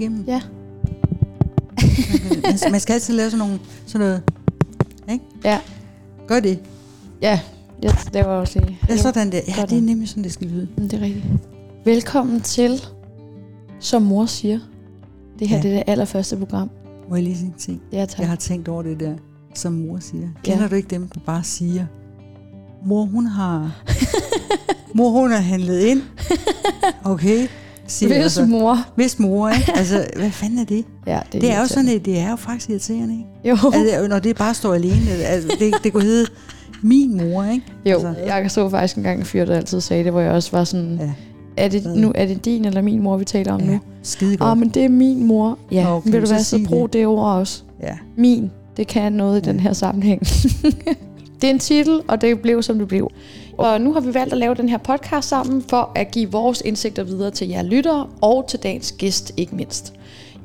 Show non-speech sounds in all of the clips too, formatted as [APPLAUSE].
igennem? Ja. man, man skal altid lave sådan nogle, sådan noget, ikke? Ja. Gør det. Ja, jeg laver også lige. Ja, sådan der. Ja, Sådan. det er nemlig sådan, det skal lyde. Men det er rigtigt. Velkommen til, som mor siger. Det her Ja. det er det allerførste program. Må jeg lige sige en ting? Ja, tak. Jeg har tænkt over det der, som mor siger. Kender du ikke dem, der bare siger, mor hun har, [LAUGHS] mor hun har handlet ind. [LAUGHS] Okay, siger Hvis så. mor. Hvis mor, ikke? Altså, hvad fanden er det? Ja, Det, det er jo sådan, at det er jo faktisk irriterende, ikke? Jo, Altså, når det bare står alene. Altså, det, det kunne hedde min mor, ikke? jo. altså. jeg så faktisk engang en fyr, der altid sagde det, hvor jeg også var sådan, Ja, er det, nu, er det din eller min mor, vi taler om ja. nu? skide Åh, godt. men det er min mor. Ja, Nå, okay, vil du du så så brug det ord også. Ja. Min, det kan noget i Ja. den her sammenhæng. [LAUGHS] det er en titel, og det blev, som det blev. Og nu har vi valgt at lave den her podcast sammen, for at give vores indsigter videre til jer lyttere, og til dagens gæst ikke mindst.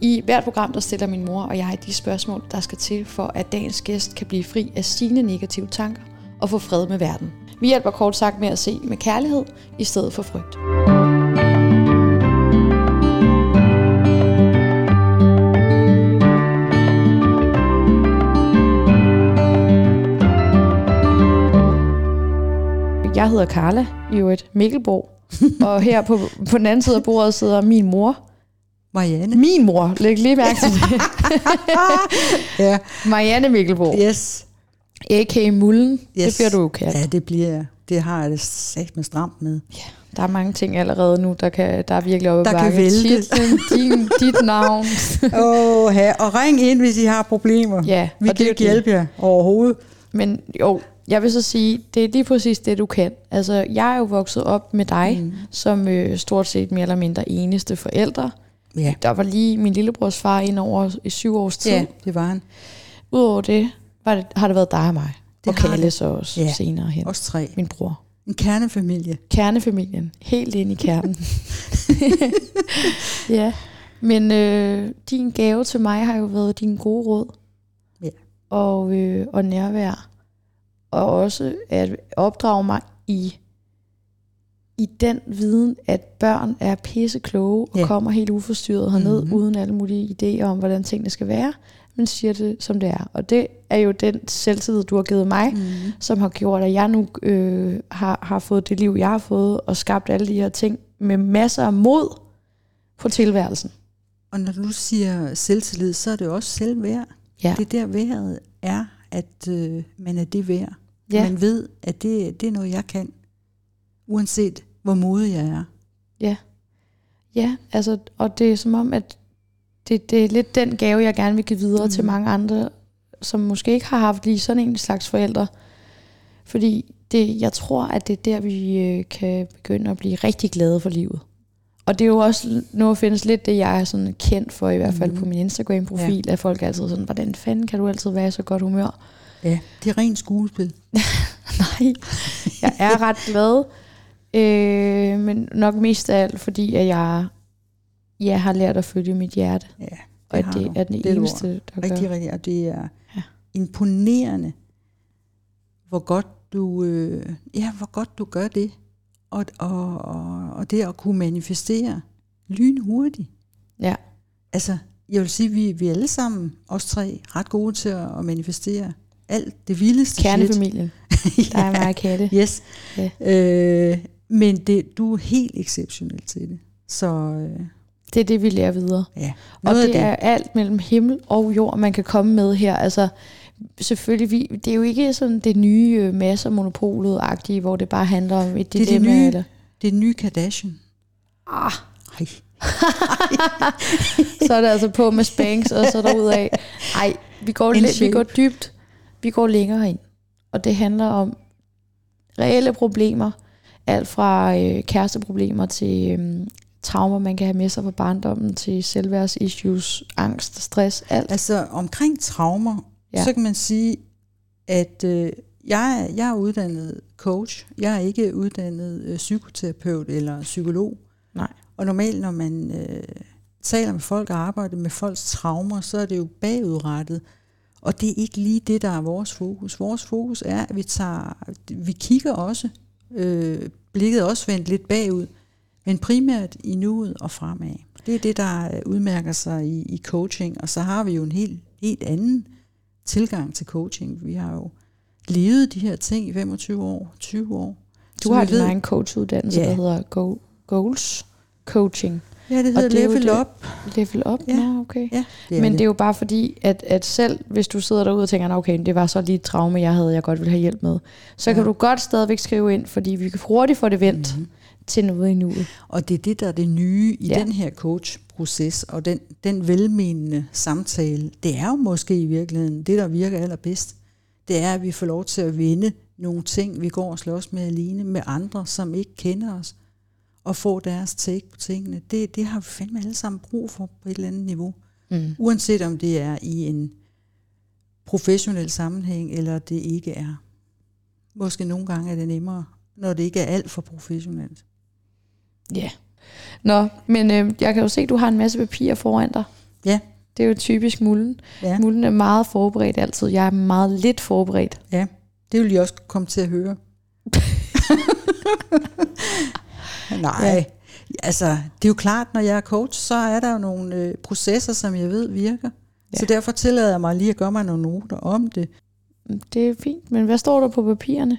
I hvert program, der stiller min mor og jeg de spørgsmål, der skal til, for at dagens gæst kan blive fri af sine negative tanker og få fred med verden. Vi hjælper kort sagt med at se med kærlighed, i stedet for frygt. Hedder Carla, i øvrigt Mikkelbo. [LAUGHS] og her på, på den anden side af bordet sidder min mor. Marianne? Min mor, læg lige mærke til det. [LAUGHS] Ja. Marianne Mikkelbo, Yes. a.k.a. Mullen. yes. Det bliver du jo kaldt. Ja, det bliver jeg. Det har jeg det sagt med stramt med. Der er mange ting allerede nu, der, kan, der er virkelig oppe Der kan vælte. Titlen, din, dit navn. [LAUGHS] Åh, oh, og ring ind, hvis I har problemer. Ja, Vi kan ikke hjælpe jer overhovedet. Men jo, jeg vil så sige, det er lige præcis det, du kan. Altså, jeg er jo vokset op med dig, mm. som øh, stort set mere eller mindre eneste forældre. Ja. Der var lige min lillebrors far ind over i syv års tid. ja, det var han. Udover det, var det, har det været dig og mig. Det og Kalle det. så også Ja. senere hen. Os tre. Min bror. En kernefamilie. Kernefamilien. Helt ind i kernen. [LAUGHS] [LAUGHS] ja. Men øh, din gave til mig har jo været din gode råd. Ja. Og, øh, og nærvær. Og også at opdrage mig i i den viden, at børn er pisse kloge og Ja. kommer helt uforstyrret herned, Mhm. uden alle mulige idéer om, hvordan tingene skal være, men siger det, som det er. Og det er jo den selvtillid, du har givet mig, Mm. som har gjort, at jeg nu øh, har, har fået det liv, jeg har fået, og skabt alle de her ting med masser af mod på tilværelsen. Og når du siger selvtillid, så er det jo også selvværd. Ja. Det der værd er, at øh, man er det værd. Ja. Man ved, at det, det er noget, jeg kan. Uanset hvor modig jeg er. Ja, altså, og det er som om, at det, det er lidt den gave, jeg gerne vil give videre mm. til mange andre, som måske ikke har haft lige sådan en slags forældre. Fordi det, jeg tror, at det er der, vi øh, kan begynde at blive rigtig glade for livet. Og det er jo også, nu findes lidt det, jeg er sådan kendt for, i hvert fald Mhm. på min Instagram-profil, at folk altid sådan, hvordan fanden kan du altid være i så godt humør? Ja, det er rent skuespil. [LAUGHS] Nej, jeg er ret glad, øh, men nok mest af alt, fordi at jeg, jeg har lært at følge mit hjerte, Ja, og at det du. er den Det et eneste, der gør. Rigtig, rigtig. Og det er Ja. imponerende, hvor godt du, øh, ja, hvor godt du gør det. Og, og, og, og det at kunne manifestere lynhurtigt. Ja. Altså, jeg vil sige, vi, vi er alle sammen, os tre, ret gode til at, at manifestere alt det vildeste. Kernefamilien, [LAUGHS] der er og Katte. Yes. Ja. Øh, men det, du er helt exceptionel til det. Så øh, Det er det, vi lærer videre. ja, Og det, af det er alt mellem himmel og jord, man kan komme med her. Altså, selvfølgelig, vi, det er jo ikke sådan det nye øh, masser monopolet-agtige, hvor det bare handler om et Det er det nye. Eller, det er nye Kardashian. ah, Ej. [LAUGHS] så er det altså på med Spanx, og så derudad. Ej, vi går, lidt, vi går dybt. Vi går længere ind. Og det handler om reelle problemer. Alt fra øh, kæresteproblemer til øh, traumer, man kan have med sig fra barndommen, til selvværdsissues, angst, stress, alt. Altså omkring traumer, Ja. så kan man sige, at øh, jeg, er- jeg er uddannet coach. Jeg er ikke uddannet øh, psykoterapeut eller psykolog. Nej. Og normalt, når man øh, taler med folk og arbejder med folks traumer, så er det jo bagudrettet. Og det er ikke lige det, der er vores fokus. Vores fokus er, at vi tager, vi kigger også, øh, blikket også vendt lidt bagud, men primært i nuet og fremad. Det er det, der øh, udmærker sig i, i coaching. Og så har vi jo en helt, helt anden tilgang til coaching. Vi har jo levet de her ting i 25 år, 20 år. Du har din egen coachuddannelse, Ja. der hedder Go- Goals Coaching. Ja, det hedder det level det- up. Level up? Ja. Nå, okay. Ja, det Men det. det er jo bare fordi, at, at selv hvis du sidder derude og tænker, "Nå, okay, det var så lige et traume, jeg havde, jeg godt ville have hjælp med, så Ja. kan du godt stadigvæk skrive ind, fordi vi kan hurtigt få det vendt Mhm. til noget i nuet. Og det er det, der er det nye i ja. den her coachproces, og den, den velmenende samtale, det er jo måske i virkeligheden det, der virker allerbedst. Det er, at vi får lov til at vinde nogle ting, vi går og slås med alene, med andre, som ikke kender os, og få deres take på tingene. Det, det har vi fandme alle sammen brug for på et eller andet niveau. Mm. Uanset om det er i en professionel sammenhæng, eller det ikke er. Måske nogle gange er det nemmere, når det ikke er alt for professionelt. Ja. Nå, men øh, jeg kan jo se, at du har en masse papir foran dig. Ja. Det er jo typisk mulden. Ja. Mulden er meget forberedt altid. Jeg er meget lidt forberedt. Ja, det vil jeg også komme til at høre. [LAUGHS] Nej, Ja. altså det er jo klart, når jeg er coach, så er der jo nogle øh, processer, som jeg ved virker. Ja. Så derfor tillader jeg mig lige at gøre mig nogle noter om det. Det er fint, men hvad står der på papirerne?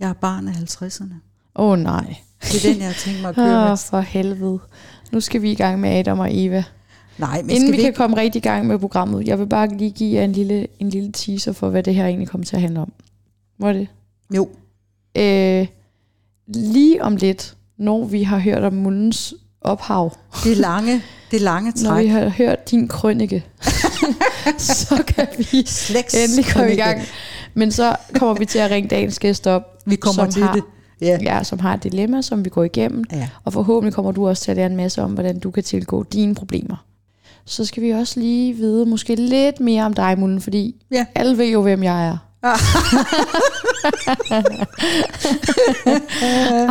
Jeg er barn af 50'erne. Åh oh, nej. Det er den, jeg har tænkt mig at køre [LAUGHS] med. for helvede. Nu skal vi i gang med Adam og Eva. Nej, men Inden skal vi vi kan komme rigtig i gang med programmet, jeg vil bare lige give jer en lille, en lille teaser for, hvad det her egentlig kommer til at handle om. Er det? Jo, Øh, lige om lidt, når vi har hørt om muldens ophav, det er lange, det lange når vi træk. har hørt din krønike, [LAUGHS] så kan vi Slægts endelig komme i gang. Men så kommer vi til at ringe dagens gæst op, Vi kommer til har- det. Ja. ja, som har et dilemma, som vi går igennem. ja. Og forhåbentlig kommer du også til at lære en masse om, hvordan du kan tilgå dine problemer. Så skal vi også lige vide måske lidt mere om dig, Mullen, fordi Ja. alle ved jo, hvem jeg er. [LAUGHS] [LAUGHS]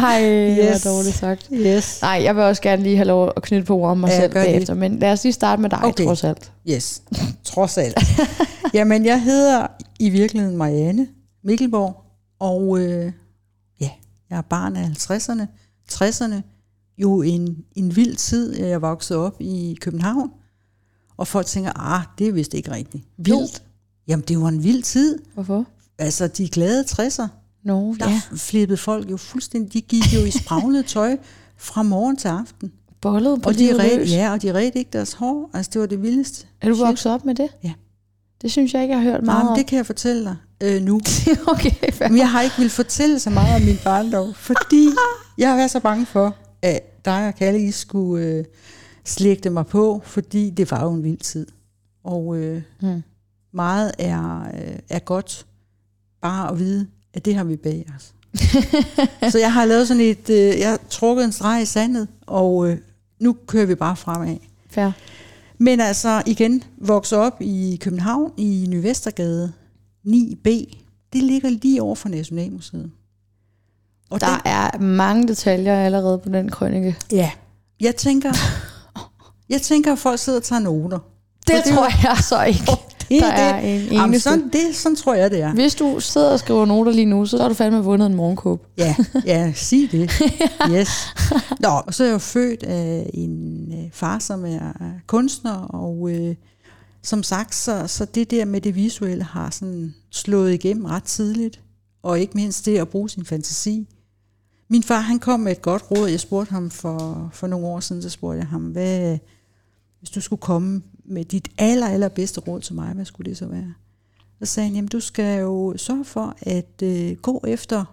Ej, yes. Hvor dårligt sagt. Yes. Nej, jeg vil også gerne lige have lov at knytte på om mig Ja, selv det. bagefter, men lad os lige starte med dig, Okay. trods alt. Yes, trods alt. [LAUGHS] Jamen, jeg hedder i virkeligheden Marianne Mikkelborg, og øh, ja, jeg er barn af 50'erne, 60'erne, jo en, en vild tid. Jeg voksede op i København, og folk tænker, ah, det er vist ikke rigtigt. Vildt. Jamen, det var en vild tid. Hvorfor? Altså, de glade 60'er, Nå, der ja. flippede folk jo fuldstændig, de gik jo i spraglet [LAUGHS] tøj fra morgen til aften. Bollet på Og de, red, ja, og de redte ikke deres hår. Altså, det var det vildeste. Er du vokset op med det? Ja. Det synes jeg ikke, jeg har hørt meget Jamen, om. det kan jeg fortælle dig øh, nu. [LAUGHS] okay, fair. Men jeg har ikke vil fortælle så meget om min barndom, fordi jeg har været så bange for, at dig og Kalle I skulle øh, slægte mig på, fordi det var jo en vild tid. Og øh, Hmm. meget er, øh, er godt bare at vide, at det har vi bag os. [LAUGHS] så jeg har lavet sådan et, øh, jeg har trukket en streg i sandet, og øh, nu kører vi bare fremad. fair. Men altså igen, vokset op i København i Ny Vestergade 9B. Det ligger lige over for Nationalmuseet. Og Der er mange detaljer allerede på den krønike. den, ja, jeg tænker, [LAUGHS] jeg tænker, at folk sidder og tager noter. Det, det tror jeg så ikke. Der er en Jamen, sådan, det, sådan tror jeg, det er. Hvis du sidder og skriver noter lige nu, så har du fandme vundet en morgenkåb. Ja, ja, sig det. [LAUGHS] Yes. Nå, og så er jeg jo født af en øh, far, som er kunstner, og øh, som sagt, så, så det der med det visuelle har sådan slået igennem ret tidligt, og ikke mindst det at bruge sin fantasi. Min far, han kom med et godt råd. Jeg spurgte ham for, for nogle år siden, så spurgte jeg ham, hvad, hvis du skulle komme med dit aller, allerbedste råd til mig, hvad skulle det så være? Så sagde han, jamen du skal jo sørge for at øh, gå efter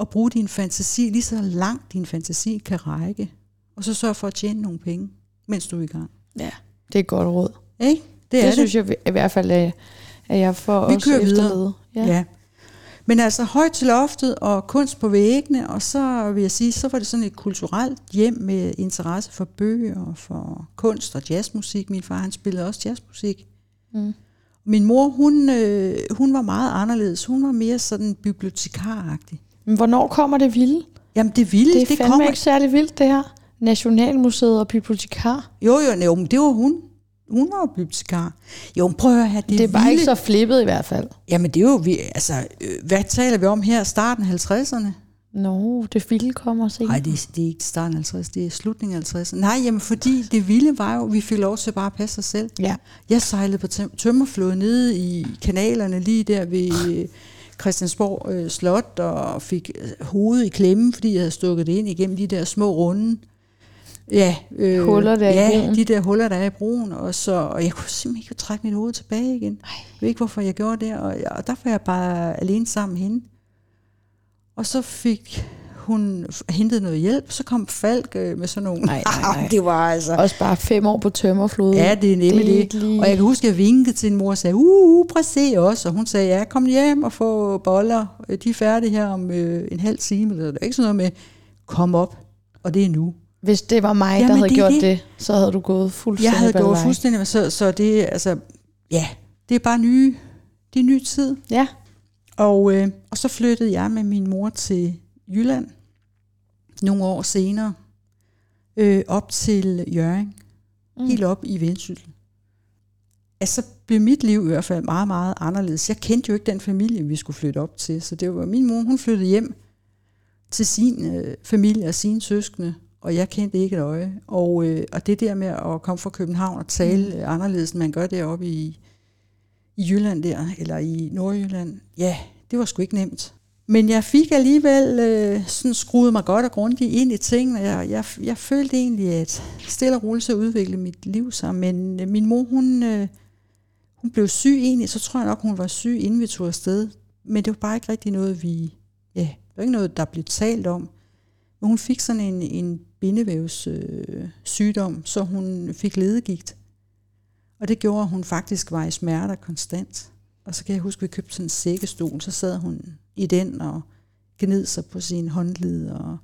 at bruge din fantasi lige så langt din fantasi kan række. Og så sørge for at tjene nogle penge, mens du er i gang. Ja, det er et godt råd. Ikke? Det, Det, er det synes jeg i hvert fald, at jeg får Vi også kører videre. efterledet. Ja. ja. Men altså højt til loftet og kunst på væggene, og så vil jeg sige, så var det sådan et kulturelt hjem med interesse for bøger og for kunst og jazzmusik. Min far han spillede også jazzmusik. Mm. Min mor, hun, øh, hun var meget anderledes. Hun var mere sådan bibliotekaragtig. Men hvornår kommer det vilde? Jamen det vilde, Det er det kommer... ikke særlig vildt, det her. Nationalmuseet og bibliotekar. Jo, jo, jo, men det var hun. Hun var jo bibliotekar. Jo, prøv at høre, det, Det, det er bare vilde... ikke så flippet i hvert fald. Jamen det er jo, vi, altså, øh, hvad taler vi om her? Starten af 50'erne? Nå, det vilde kommer senere. Nej, det, er- det er ikke starten af 50, det er slutningen af 50. Nej, jamen fordi det vilde var jo, vi fik lov til bare at passe os selv. Ja. Jeg sejlede på tøm- tømmerflåde nede i kanalerne lige der ved øh, Christiansborg øh, Slot og fik øh, hovedet i klemme, fordi jeg havde stukket det ind igennem de der små runde ja, øh, Huller der i ja, broen. de der huller, der er i broen. Og, så, og jeg kunne simpelthen ikke trække mit hoved tilbage igen. Ej. Jeg ved ikke, hvorfor jeg gjorde det. Og, og der var jeg bare alene sammen med hende. Og så fik hun hentet noget hjælp, så kom Falk øh, med sådan nogle... Nej, nej, nej. [LAUGHS] det var altså... Også bare fem år på tømmerflod. Ja, det er nemlig Det lige- Og jeg kan huske, at jeg vinkede til en mor og sagde, uh, uh se os. Og hun sagde, ja, kom hjem og få boller. Øh, De er færdige her om øh, en halv time. Eller, det er ikke sådan noget med, kom op, og det er nu. Hvis det var mig, Jamen, der havde det gjort det. det. så havde du gået Jeg fuldstændig havde gået ballerej. fuldstændig, så, så det, altså, ja, det er bare nye, det er ny tid. Ja, Og, øh, og så flyttede jeg med min mor til Jylland nogle år senere, øh, op til Jørgen, Mm. mm. helt op i Vendsyssel. Altså blev mit liv i hvert fald meget, meget anderledes. Jeg kendte jo ikke den familie, vi skulle flytte op til, så det var min mor, hun flyttede hjem til sin øh, familie og sine søskende, og jeg kendte ikke et øje. Og, øh, og det der med at komme fra København og tale mm. anderledes, end man gør deroppe i, i Jylland der, eller i Nordjylland, ja, det var sgu ikke nemt. Men jeg fik alligevel øh, sådan skruet mig godt og grundigt ind i tingene. Jeg, jeg, jeg følte egentlig, at stille og roligt så udvikle mit liv sig. Men øh, min mor, hun, øh, hun blev syg egentlig, så tror jeg nok, hun var syg, inden vi tog afsted. Men det var bare ikke rigtig noget, vi... Ja, det var ikke noget, der blev talt om. Hun fik sådan en, en bindevævs øh, sygdom, så hun fik ledegigt. Og det gjorde, at hun faktisk var i smerter konstant. Og så kan jeg huske, at vi købte sådan en sækkestol, så sad hun i den og gned sig på sin håndled. Og,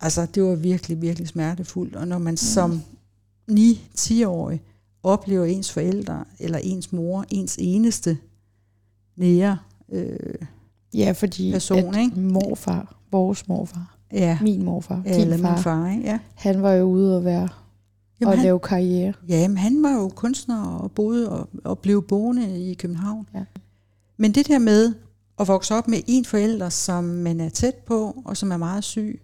altså, det var virkelig, virkelig smertefuldt. Og når man mm. som 9-10-årig oplever ens forældre, eller ens mor, ens eneste nære, øh, ja fordi Person, at ikke? morfar, vores morfar, ja, min morfar, ja, din eller far, min far, ikke? Ja. han var jo ude og være Jamen, og han, lave karriere. Ja, men han var jo kunstner og boede og, og blev boende i København. Ja. Men det der med at vokse op med en forælder, som man er tæt på, og som er meget syg,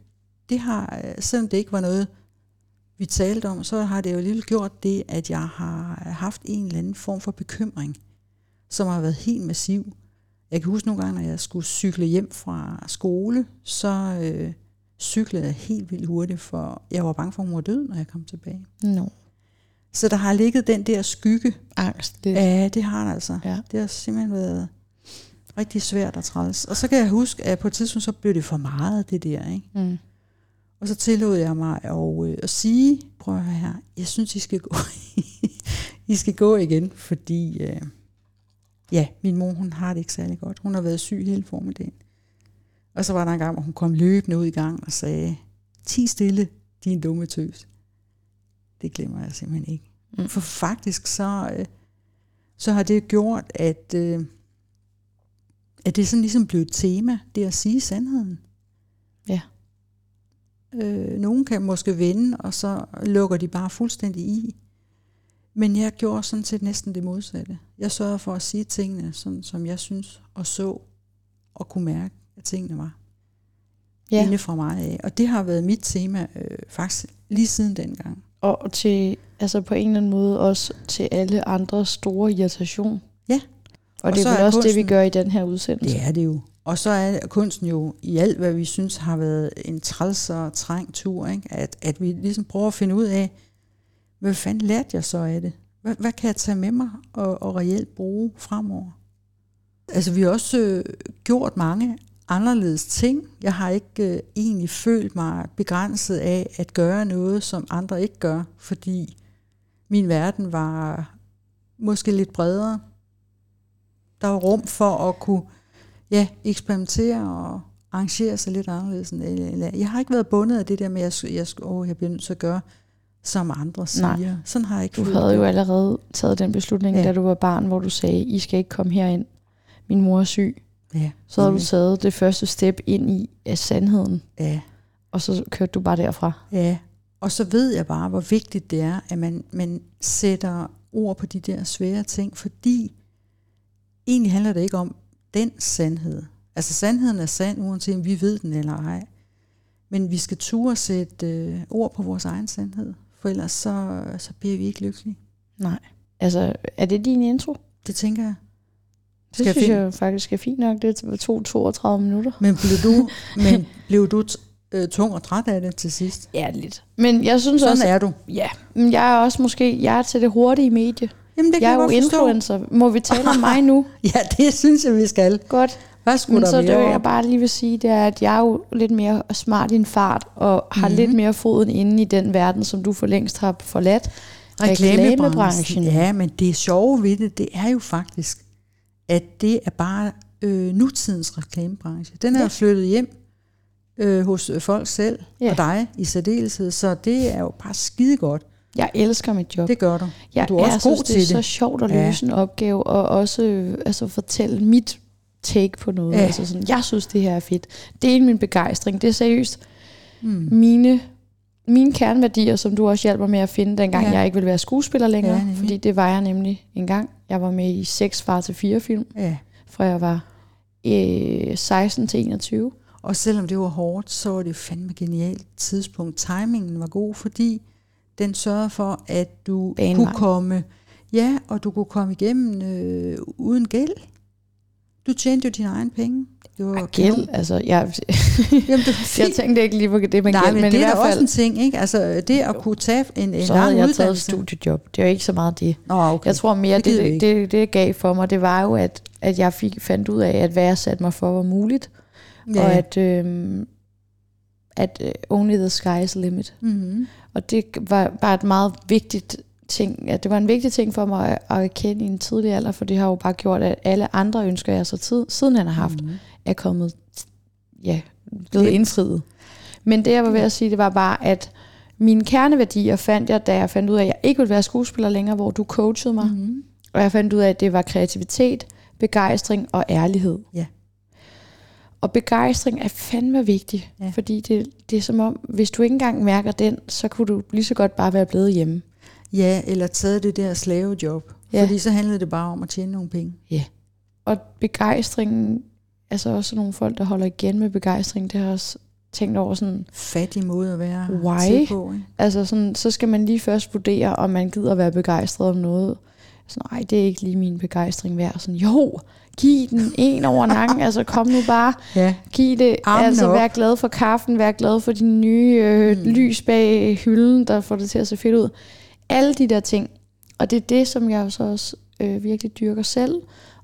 det har, øh, selvom det ikke var noget, vi talte om, så har det jo alligevel gjort det, at jeg har haft en eller anden form for bekymring, som har været helt massiv. Jeg kan huske nogle gange, når jeg skulle cykle hjem fra skole, så øh, cyklede jeg helt vildt hurtigt, for jeg var bange for, at hun var død, når jeg kom tilbage. Nå, Så der har ligget den der skygge. angst lidt. Ja, det har der altså. Ja. Det har simpelthen været rigtig svært at træls. Og så kan jeg huske, at på et tidspunkt, så blev det for meget, det der. Ikke? Mm. Og så tillod jeg mig at, øh, at sige, prøv at høre her, jeg synes, I skal gå, [LAUGHS] I skal gå igen, fordi øh, ja, min mor, hun har det ikke særlig godt. Hun har været syg hele formiddagen. Og så var der en gang, hvor hun kom løbende ud i gang og sagde, ti stille, din dumme tøs. Det glemmer jeg simpelthen ikke. Mm. For faktisk så, øh, så har det gjort, at, øh, at det er sådan ligesom blevet et tema, det at sige sandheden. Ja. Øh, nogen kan måske vende, og så lukker de bare fuldstændig i. Men jeg gjorde sådan set næsten det modsatte. Jeg sørgede for at sige tingene, sådan, som jeg synes og så, og kunne mærke, at tingene var Ja, inde fra mig af. Og det har været mit tema øh, faktisk lige siden dengang. og til, altså på en eller anden måde også til alle andres store irritation. Ja. Og, Og det er vel er også det, vi kunsten- gør i den her udsendelse. Det er det jo. Og så er kunsten jo i alt, hvad vi synes har været en træls og trængt tur, ikke? At, at vi ligesom prøver at finde ud af, hvad fanden lærte jeg så af det? Hvad, hvad kan jeg tage med mig og, og reelt bruge fremover? Altså vi har også øh, gjort mange anderledes ting. Jeg har ikke øh, egentlig følt mig begrænset af at gøre noget, som andre ikke gør, fordi min verden var måske lidt bredere. Der var rum for at kunne ja, eksperimentere og arrangere sig lidt anderledes. Jeg har ikke været bundet af det der med, at jeg, jeg, åh, jeg bliver nødt til at gøre, som andre siger. Nej. Sådan har jeg ikke Du havde det. jo allerede taget den beslutning, ja. da du var barn, hvor du sagde, I skal ikke komme herind. Min mor er syg. Ja, Så havde du taget det første step ind i af sandheden, ja, og så kørte du bare derfra. ja. Og så ved jeg bare, hvor vigtigt det er, at man, man sætter ord på de der svære ting, fordi egentlig handler det ikke om den sandhed. Altså sandheden er sand, uanset om vi ved den eller ej. Men vi skal turde sætte øh, ord på vores egen sandhed, for ellers så, så bliver vi ikke lykkelige. Nej. Altså, er det din intro? Det tænker jeg. Det Skal jeg synes finde- jeg faktisk er fint nok. Det var to 32 minutter. Men blev du, [LAUGHS] men blev du øh, tung og træt af det til sidst? Ja, lidt. Men jeg synes Sådan også, er du. ja, men jeg er også måske, jeg er til det hurtige medie. Jamen, det kan Jeg er jo forstå. influencer. Må vi tale om mig nu? [LAUGHS] Ja, det synes jeg, vi skal. Godt. Hvad skulle Men der så det, mere? jeg bare lige vil sige, det er, at jeg er jo lidt mere smart i en fart, og har Mhm. lidt mere foden inde i den verden, som du for længst har forladt. reklamebranchen. Ja, men det sjove ved det, det er jo faktisk, at det er bare øh, nutidens reklamebranche. Den er Ja. flyttet hjem øh, hos øh, folk selv, Ja. og dig i særdeleshed, så det er jo bare skide godt. Jeg elsker mit job. Det gør du. jeg, du er også jeg god synes, til det er det. så sjovt at Ja. løse en opgave, og også øh, altså, fortælle mit take på noget. Ja. Altså sådan, jeg synes, det her er fedt. Det er min begejstring. Det er seriøst Mm. mine, mine kerneværdier, som du også hjalp mig med at finde, dengang Ja. ja. jeg ikke ville være skuespiller længere. Ja, Ja, nemlig. fordi det var jeg nemlig en gang. Jeg var med i seks far til fire film, Ja. fra jeg var øh, 16 til 21. Og selvom det var hårdt, så var det fandme genialt tidspunkt. Timingen var god, fordi den sørgede for, at du Banen kunne komme, ja, og du kunne komme igennem øh, uden gæld. Du tjente jo dine egne penge. Det var Og gæld, altså, jeg, Jamen, var [LAUGHS] jeg tænkte ikke lige på det med Nej, gæld, men, men, det i er hvert da også fald, en ting, ikke? Altså, det at kunne tage en, en så lang jeg taget et uddannelse. studiejob. Det er jo ikke så meget det. Nå, okay. Jeg tror mere, Det det, det, det, det gav for mig, det var jo, at, at jeg fik, fandt ud af, at hvad jeg satte mig for var muligt, ja. og at, øhm, at øh, only the sky is limit. mm-hmm. Og det var bare et meget vigtigt ting, at det var en vigtig ting for mig at, at erkende i en tidlig alder, for det har jo bare gjort, at alle andre ønsker, jeg så tid, siden han har haft, Mm-hmm. er kommet, ja, blevet Lidt. indfriet. Men det, jeg var ved at sige, det var bare, at mine kerneværdier fandt jeg, da jeg fandt ud af, at jeg ikke ville være skuespiller længere, hvor du coachede mig. Mm-hmm. Og jeg fandt ud af, at det var kreativitet, begejstring og ærlighed. Ja. Og begejstring er fandme vigtig, ja. fordi det, det er som om, hvis du ikke engang mærker den, så kunne du lige så godt bare være blevet hjemme. Ja, eller taget det der slavejob. Ja. Fordi så handlede det bare om at tjene nogle penge. Og begejstringen, altså også nogle folk, der holder igen med begejstring, det har også tænkt over sådan, Fattig måde at være Why? på. Ikke? altså sådan, så skal man lige først vurdere, om man gider være begejstret om noget. Så nej, det er ikke lige min begejstring værd. Sådan, jo, giv den en over nakken, altså kom nu bare, [LAUGHS] Ja. giv det, Armene altså op. vær glad for kaffen, vær glad for de nye øh, mm. lys bag hylden, der får det til at se fedt ud. Alle de der ting. Og det er det, som jeg så også øh, virkelig dyrker selv,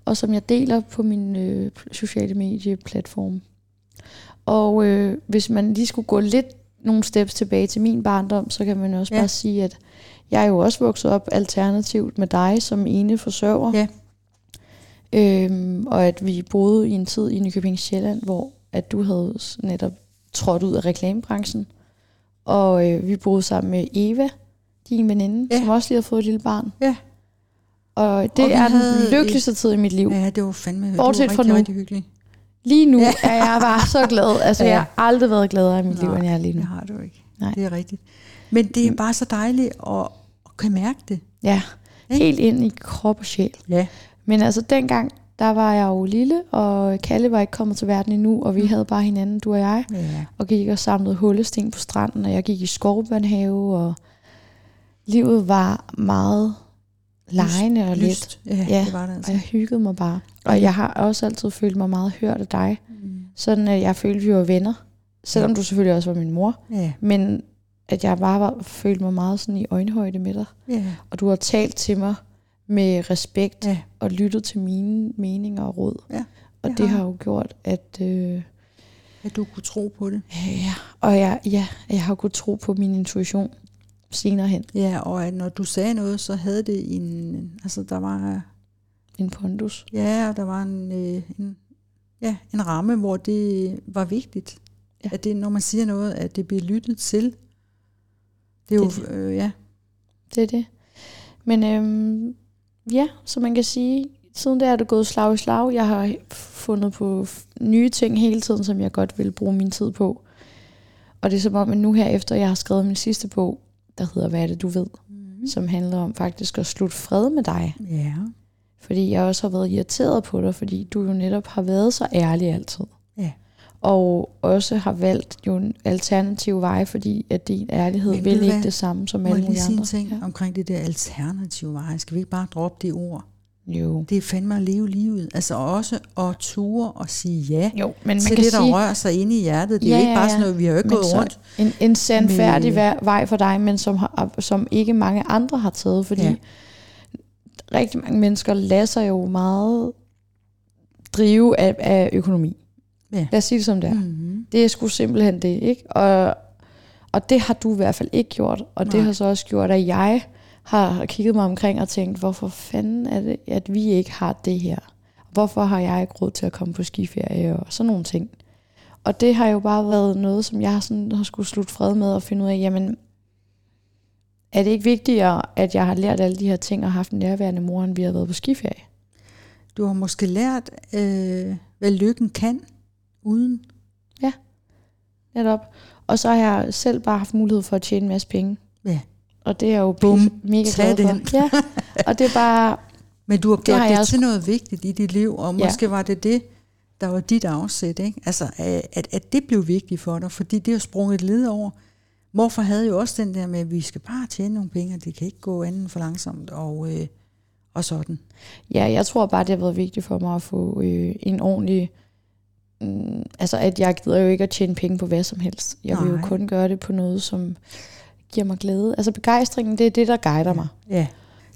og som jeg deler på min øh, sociale medieplatform. Og øh, hvis man lige skulle gå lidt nogle steps tilbage til min barndom, så kan man også Ja. bare sige, at jeg er jo også vokset op alternativt med dig som ene forsørger. Ja. Øhm, og at vi boede i en tid i Nykøbing Sjælland, hvor at du havde netop trådt ud af reklamebranchen. Og øh, vi boede sammen med Eva, din veninde, Ja. som også lige har fået et lille barn. Ja. Og det Og er den lykkeligste tid i mit liv. Ja, det var fandme Bortset det var fra rigtig, nu. rigtig hyggeligt. Lige nu Ja. er jeg bare så glad. Altså, Ja. jeg har aldrig været gladere i mit liv, Nej, end jeg er lige nu. Det har du ikke. Nej. Det er rigtigt. Men det er bare så dejligt at, at kan mærke det. Ja, Ikke? helt ind i krop og sjæl. Ja. Men altså dengang, der var jeg jo lille, og Kalle var ikke kommet til verden endnu, og vi Mm. havde bare hinanden, du og jeg, Ja. og gik og samlede hullesten på stranden, og jeg gik i skovbørnehave, og livet var meget lejende og Lyst. Ja, Ja, det var det altså. og jeg hyggede mig bare. Og jeg har også altid følt mig meget hørt af dig, Mm. sådan at jeg følte, vi var venner, selvom du selvfølgelig også var min mor, Ja. men at jeg bare var, følte mig meget sådan i øjenhøjde med dig. Ja. Og du har talt til mig med respekt Ja. og lyttet til mine meninger og råd. Ja, og det det har har jo gjort, at øh, At du kunne tro på det. ja, og jeg, ja, jeg har kunnet tro på min intuition senere hen. Ja, og at når du sagde noget, så havde det en... Altså, der var... En pondus. Ja, og der var en, øh, en, ja, en ramme, hvor det var vigtigt. Ja. At det, når man siger noget, at det bliver lyttet til. Det er jo... Det Øh, ja. Det er det. Men øhm, ja, så man kan sige, siden der er det gået slag i slag. Jeg har fundet på nye ting hele tiden, som jeg godt vil bruge min tid på. Og det er som om, at nu her efter jeg har skrevet min sidste bog, der hedder Hvad er det, du ved? Mm. Som handler om faktisk at slutte fred med dig. Ja. Fordi jeg også har været irriteret på dig, fordi du jo netop har været så ærlig altid. Ja. Og også har valgt jo en alternativ vej, fordi at din ærlighed Men vil ikke hvad? det samme som Må jeg alle lige sige en andre. ting ja. omkring det der alternative veje? Skal vi ikke bare droppe det ord? Jo. Det er fandme at leve livet. Altså også at ture og sige ja Jo, men man til kan det, der sige, rører sig inde i hjertet. Det er Ja, jo ikke bare sådan noget, vi har jo ikke Men gået rundt. en, en sandfærdig med- vej- for dig, men som, har, som ikke mange andre har taget, fordi Ja. rigtig mange mennesker lader sig jo meget drive af, af økonomi. Ja. Lad os sige det som det er. Mm-hmm. Det er sgu simpelthen det, ikke? Og, og det har du i hvert fald ikke gjort, og Nej. det har så også gjort, at jeg har kigget mig omkring og tænkt, hvorfor fanden er det, at vi ikke har det her? Hvorfor har jeg ikke råd til at komme på skiferie og sådan nogle ting? Og det har jo bare været noget, som jeg sådan har skulle slutte fred med og finde ud af, jamen, er det ikke vigtigere, at jeg har lært alle de her ting og haft en nærværende mor, end vi har været på skiferie? Du har måske lært, øh, hvad lykken kan uden. Netop. Og så har jeg selv bare haft mulighed for at tjene en masse penge. Og det er jeg jo Bum. pisse- mega glad for. den. Ja. Og det er bare, [LAUGHS] Men du har gjort har det, det til noget vigtigt i dit liv, og Ja. måske var det det, der var dit afsæt. Ikke? Altså, at, at det blev vigtigt for dig, fordi det er jo sprunget et led over. Morfar havde jo også den der med, at vi skal bare tjene nogle penge, og det kan ikke gå anden for langsomt, og, øh, og sådan. ja, jeg tror bare, det har været vigtigt for mig at få øh, en ordentlig... Mm, altså, at jeg gider jo ikke at tjene penge på hvad som helst. Jeg vil jo Nej. kun gøre det på noget, som giver mig glæde. Altså, begejstringen, det er det, der guider mig. Ja,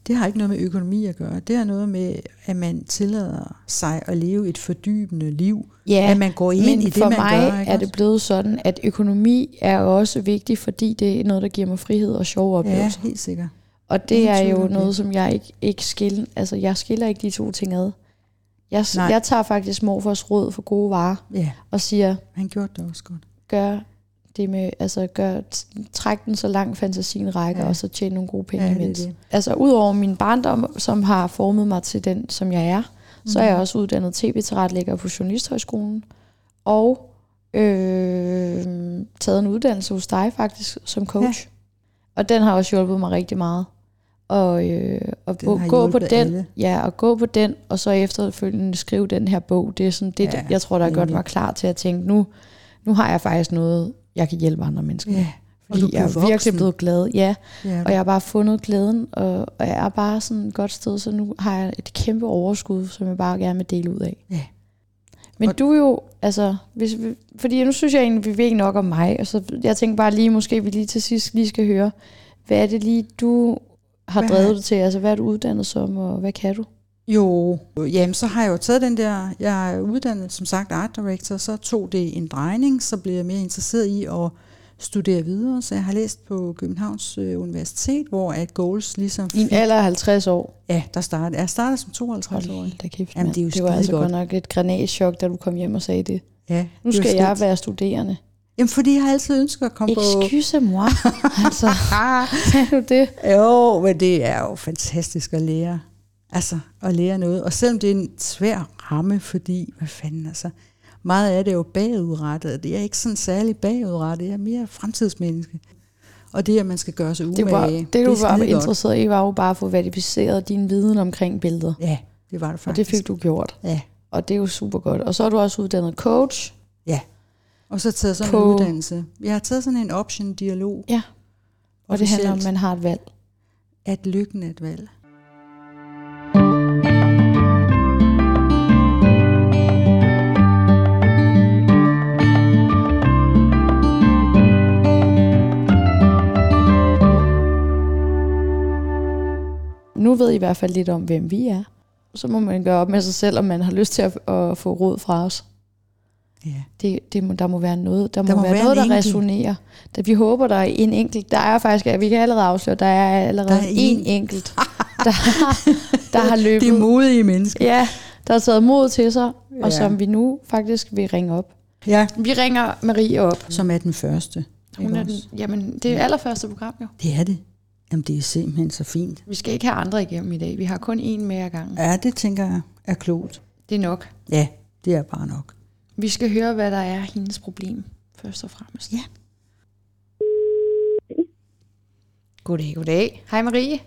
det har ikke noget med økonomi at gøre. Det har noget med, at man tillader sig at leve et fordybende liv. Ja, at man går ind men i det, for man mig gør. Ikke er det blevet sådan, at økonomi er også vigtig, fordi det er noget, der giver mig frihed og sjove Ja, oplevelser. helt sikkert. Og det Ingen er jo noget, som jeg ikke, ikke skiller. Altså, jeg skiller ikke de to ting ad. Jeg, Nej. jeg tager faktisk morfars råd for gode varer Ja, og siger, han gjorde det også godt. gør det med, altså gør, træk den så langt fantasien rækker, Ja. og så tjene nogle gode penge Ja, er imens. det. Altså udover min barndom, som har formet mig til den, som jeg er, mm. så er Mhm. jeg også uddannet tv-tilretlægger på Journalisthøjskolen, og øh, taget en uddannelse hos dig faktisk, som coach. Ja. Og den har også hjulpet mig rigtig meget. Og, øh, og Den gå, gå på den, alle. ja, og gå på den, og så efterfølgende skrive den her bog, det er sådan det, Ja, jeg tror, der gjort nemlig. mig klar til at tænke, nu, nu har jeg faktisk noget, jeg kan hjælpe andre mennesker. Ja, og du Fordi jeg er virkelig voksen. blevet glad, ja. Ja, Og jeg har bare fundet glæden, og, og jeg er bare sådan et godt sted, så nu har jeg et kæmpe overskud, som jeg bare gerne vil dele ud af. Ja. Men Og- du er jo, altså, hvis vi, fordi nu synes jeg egentlig, vi ved ikke nok om mig, og så jeg tænker bare lige, måske vi lige til sidst lige skal høre, hvad er det lige, du har Hvad drevet dig til, altså hvad er du uddannet som, og hvad kan du? Jo, jamen så har jeg jo taget den der, jeg er uddannet som sagt art director, så tog det en drejning, så blev jeg mere interesseret i at studere videre, så jeg har læst på Københavns øh, Universitet, hvor at goals ligesom I en alder af 50 år. Ja, der startede, jeg startede som 52 år. Da kæft, Jamen, det er jo det var altså skidegodt. godt nok et granatchok, da du kom hjem og sagde det. Ja, Nu det skal jeg skidt. være studerende. Jamen, fordi jeg har altid ønsket at komme på... Excuse moi. [LAUGHS] altså, [LAUGHS] sagde du det? Jo, men det er jo fantastisk at lære. Altså, at lære noget. Og selvom det er en svær ramme, fordi, hvad fanden altså, meget af det er jo bagudrettet. Det er ikke sådan særlig bagudrettet. Jeg er mere fremtidsmenneske. Og det, at man skal gøre sig umage, Det, var, det, det du var interesseret i, var jo bare at få verificeret din viden omkring billeder. Ja, det var det Og faktisk. det fik du gjort. Ja, Og det er jo super godt. Og så er du også uddannet coach. ja. Og så taget sådan På- en uddannelse. Jeg har taget sådan en option-dialog. Ja. Og det handler om, at man har et valg. At lykken er et valg. Nu ved I i hvert fald lidt om, hvem vi er. Så må man gøre op med sig selv, om man har lyst til at, at få råd fra os. Ja. Det, det må, der må være noget, der må, Der må være, være noget, der enkelt. resonerer. Da vi håber, der er en enkelt. Der er faktisk, vi kan allerede afsløre, der er allerede Der er en en. enkelt, der, har- der har [LAUGHS] løbet. Det er modige mennesker. Ja, der har taget mod til sig, Ja. og som vi nu faktisk vil ringe op. Ja. Vi ringer Marie op. Som er den første. Hun er den, jamen, det er allerførste program jo. Det er det. Jamen, det er simpelthen så fint. Vi skal ikke have andre igennem i dag. Vi har kun én med ad gangen. Ja, det tænker jeg er klogt. Det er nok. Ja, det er bare nok. Vi skal høre, hvad der er hendes problem, først og fremmest. Ja. Goddag, goddag. Hej Marie.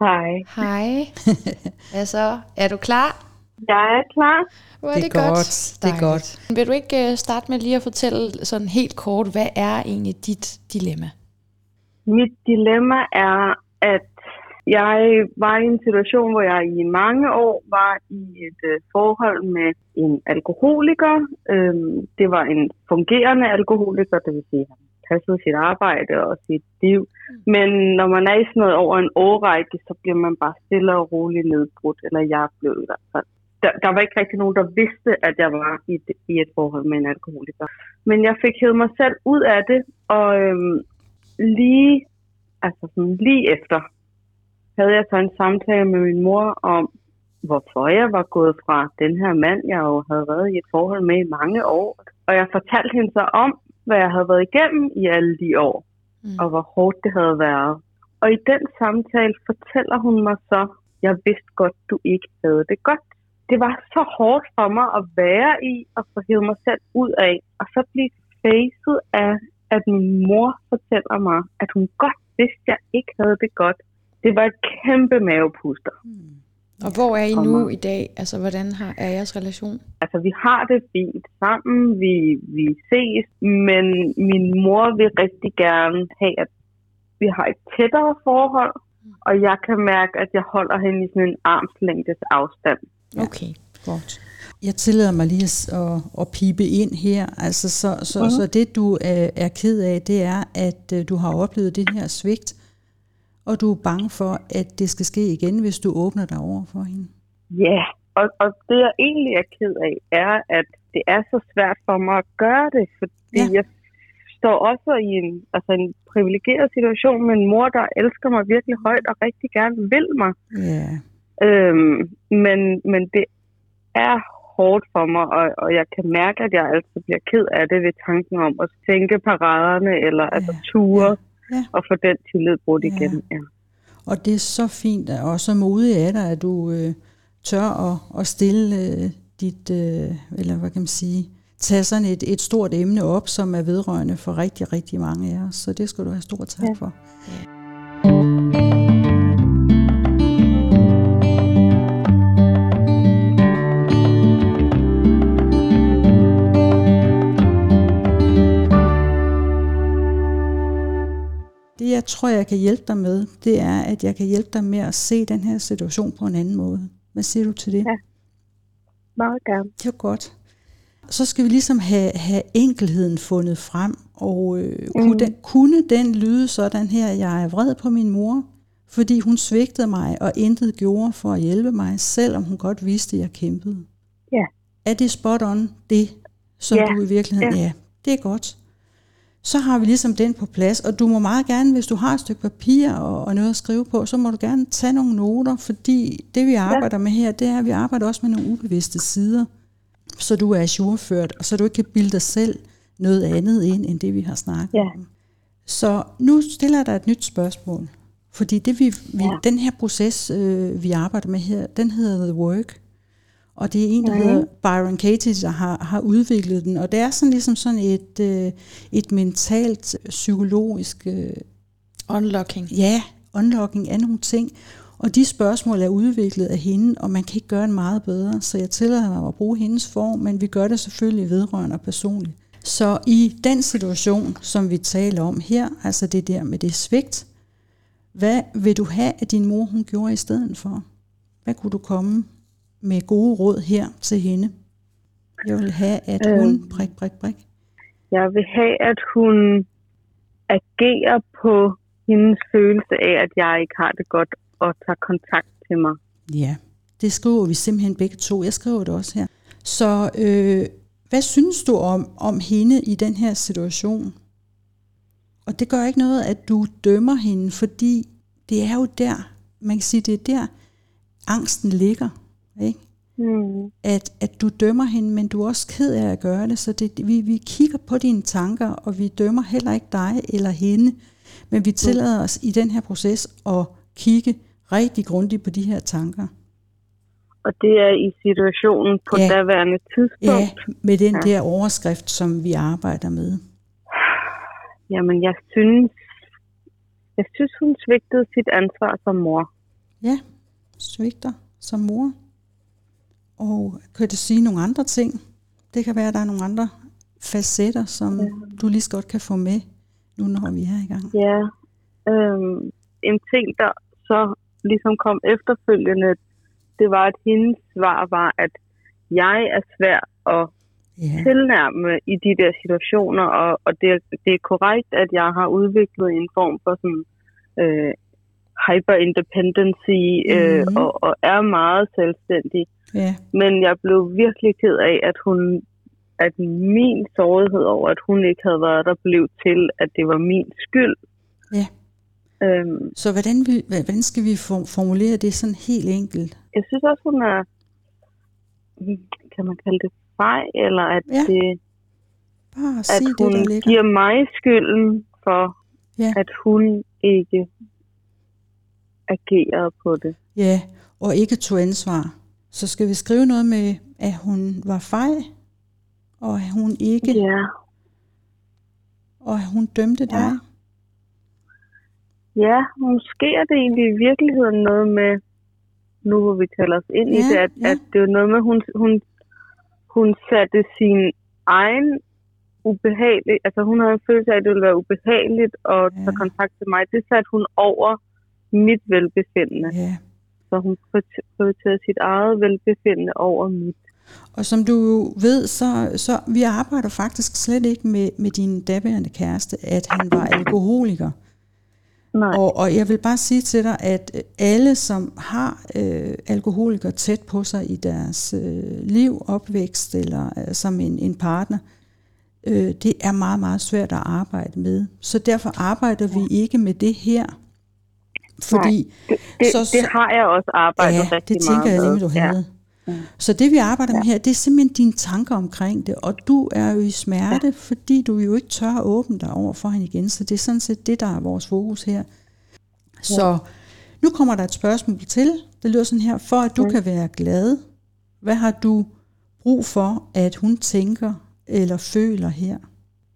Hej. Hej. [LAUGHS] altså, er du klar? Jeg er klar. Hvor er Det det, er godt. godt. Det er godt. Vil du ikke øh, starte med lige at fortælle sådan helt kort, hvad er egentlig dit dilemma? Mit dilemma er, at jeg var i en situation, hvor jeg i mange år var i et øh, forhold med en alkoholiker. Øhm, det var en fungerende alkoholiker, det vil sige, at han passede sit arbejde og sit liv. Men når man er i sådan noget over en årrække, så bliver man bare stille og roligt nedbrudt, eller jeg blev i hvert fald. Der, der var ikke rigtig nogen, der vidste, at jeg var i et, i et forhold med en alkoholiker. Men jeg fik hævet mig selv ud af det, og øhm, lige, altså sådan lige efter, havde jeg så en samtale med min mor om, hvorfor jeg var gået fra den her mand, jeg jo havde været i et forhold med i mange år. Og jeg fortalte hende så om, hvad jeg havde været igennem i alle de år, Mm. og hvor hårdt det havde været. Og i den samtale fortæller hun mig så, jeg vidste godt, du ikke havde det godt. Det var så hårdt for mig at være i og få hævet mig selv ud af, og så blive facet af, at min mor fortæller mig, at hun godt vidste, at jeg ikke havde det godt. Det var et kæmpe mavepuster. Og hvor er I nu i dag? Altså, hvordan har, er jeres relation? Altså, vi har det fint sammen, vi, vi ses, men min mor vil rigtig gerne have, at vi har et tættere forhold, og jeg kan mærke, at jeg holder hende i sådan en armslængdes afstand. Okay. Godt. Jeg tillader mig lige at, at, at pipe ind her. Altså, så, så, uh-huh. så det, du er, er ked af, det er, at øh, du har oplevet det her svigt, og du er bange for, at det skal ske igen, hvis du åbner dig over for hende. Ja, yeah. og, og det jeg egentlig er ked af, er, at det er så svært for mig at gøre det, fordi ja. jeg står også i en, altså en privilegeret situation med en mor, der elsker mig virkelig højt og rigtig gerne vil mig. Ja, Øhm, men, men det er hårdt for mig, og, og jeg kan mærke, at jeg altid bliver ked af det ved tanken om at sænke paraderne, eller ja. altså ture, ja. ja. og få den tillid brudt Ja. igen. Ja. Og det er så fint og så modigt af dig, at du øh, tør at, at stille øh, dit, øh, eller hvad kan man sige, tage sådan et, et stort emne op, som er vedrørende for rigtig, rigtig mange af os. Så det skal du have stor tak Ja. for. Det jeg tror, jeg kan hjælpe dig med, det er, at jeg kan hjælpe dig med at se den her situation på en anden måde. Hvad siger du til det? Ja. Meget gerne. Det er godt. Så skal vi ligesom have, have enkelheden fundet frem, og øh, kunne, Mm. den, kunne den lyde sådan her, jeg er vred på min mor, fordi hun svigtede mig og intet gjorde for at hjælpe mig, selvom hun godt vidste, at jeg kæmpede. Ja. Er det spot on, det, som Ja. du i virkeligheden... Ja. Ja, det er godt. Så har vi ligesom den på plads, og du må meget gerne, hvis du har et stykke papir og, og noget at skrive på, så må du gerne tage nogle noter, fordi det vi arbejder med her, det er, at vi arbejder også med nogle ubevidste sider, så du er ajourført, og så du ikke kan bilde dig selv noget andet ind, end det vi har snakket Ja. om. Så nu stiller jeg dig et nyt spørgsmål. Fordi det vi, vi, Ja. den her proces, øh, vi arbejder med her, den hedder The Work. Og det er en, der Mhm. hedder Byron Katie, der har, har udviklet den. Og det er sådan ligesom sådan et, øh, et mentalt, psykologisk, øh, Unlocking. ja, unlocking af nogle ting. Og de spørgsmål er udviklet af hende, og man kan ikke gøre den meget bedre. Så jeg tillader mig at bruge hendes form, men vi gør det selvfølgelig vedrørende og personligt. Så i den situation, som vi taler om her, altså det der med det svigt, hvad vil du have, at din mor hun gjorde i stedet for? Hvad kunne du komme med gode råd her til hende? Jeg vil have, at hun, Øhm. prik, prik, prik. Jeg vil have, at hun agerer på hendes følelse af, at jeg ikke har det godt, og tager kontakt til mig. Ja, det skriver vi simpelthen begge to. Jeg skriver det også her. Så øh, hvad synes du om, om hende i den her situation? Og det gør ikke noget, at du dømmer hende, fordi det er jo der, man kan sige, det er der, angsten ligger. Ikke? Mm. At, at du dømmer hende, men du er også ked af at gøre det. Så det, vi, vi kigger på dine tanker, og vi dømmer heller ikke dig eller hende. Men vi tillader os i den her proces at kigge rigtig grundigt på de her tanker. Og det er i situationen på Ja. ja. daværende tidspunkt. Ja, med den Ja. der overskrift, som vi arbejder med. Jamen, jeg synes, jeg synes, hun svigtede sit ansvar som mor. ja, svigter som mor. Og kan du sige nogle andre ting? Det kan være, at der er nogle andre facetter, som ja. du lige så godt kan få med, nu når vi er i gang. Ja, øhm, en ting, der så ligesom kom efterfølgende, det var, at hendes svar var, at jeg er svær at yeah. tilnærme i de der situationer, og, og det, det er korrekt, at jeg har udviklet en form for sådan øh, hyper-independency øh, mm-hmm. og, og er meget selvstændig. Yeah. Men jeg blev virkelig ked af, at hun at min sårighed over, at hun ikke havde været der, blev til, at det var min skyld. Ja. Øhm, så hvordan, vi, hvordan skal vi formulere det sådan helt enkelt? Jeg synes også, hun er, kan man kalde det fej, eller at, ja. det, Bare at hun det, giver mig skylden for, ja. at hun ikke agerede på det. Ja, og ikke tog ansvar. Så skal vi skrive noget med, at hun var fej, og at hun ikke... Ja. Og at hun dømte dig. Ja. Ja, måske er det egentlig i virkeligheden noget med, nu hvor vi taler os ind ja, i det, at, ja. at det er noget med, hun, hun, hun satte sin egen ubehagelig, altså hun havde en følelse af, at det ville være ubehageligt at ja. tage kontakt til mig. Det satte hun over mit velbefindende. Ja. Så hun prioriterede sit eget velbefindende over mit. Og som du ved, så, så vi arbejder faktisk slet ikke med, med din daværende kæreste, at han var alkoholiker. Nej. Og, og jeg vil bare sige til dig, at alle, som har øh, alkoholikere tæt på sig i deres øh, liv, opvækst eller øh, som en, en partner, øh, det er meget, meget svært at arbejde med. Så derfor arbejder vi ikke med det her. Fordi, Nej, det, det, så, så, det har jeg også arbejdet ja, rigtig det tænker meget jeg nemlig, du havde. Ja. Mm. Så det vi arbejder ja. med her, det er simpelthen dine tanker omkring det, og du er jo i smerte, ja. fordi du jo ikke tør at åbne dig over for hende igen, så det er sådan set det, der er vores fokus her. Så ja. nu kommer der et spørgsmål til, det lyder sådan her, for at du ja. kan være glad, hvad har du brug for, at hun tænker eller føler her?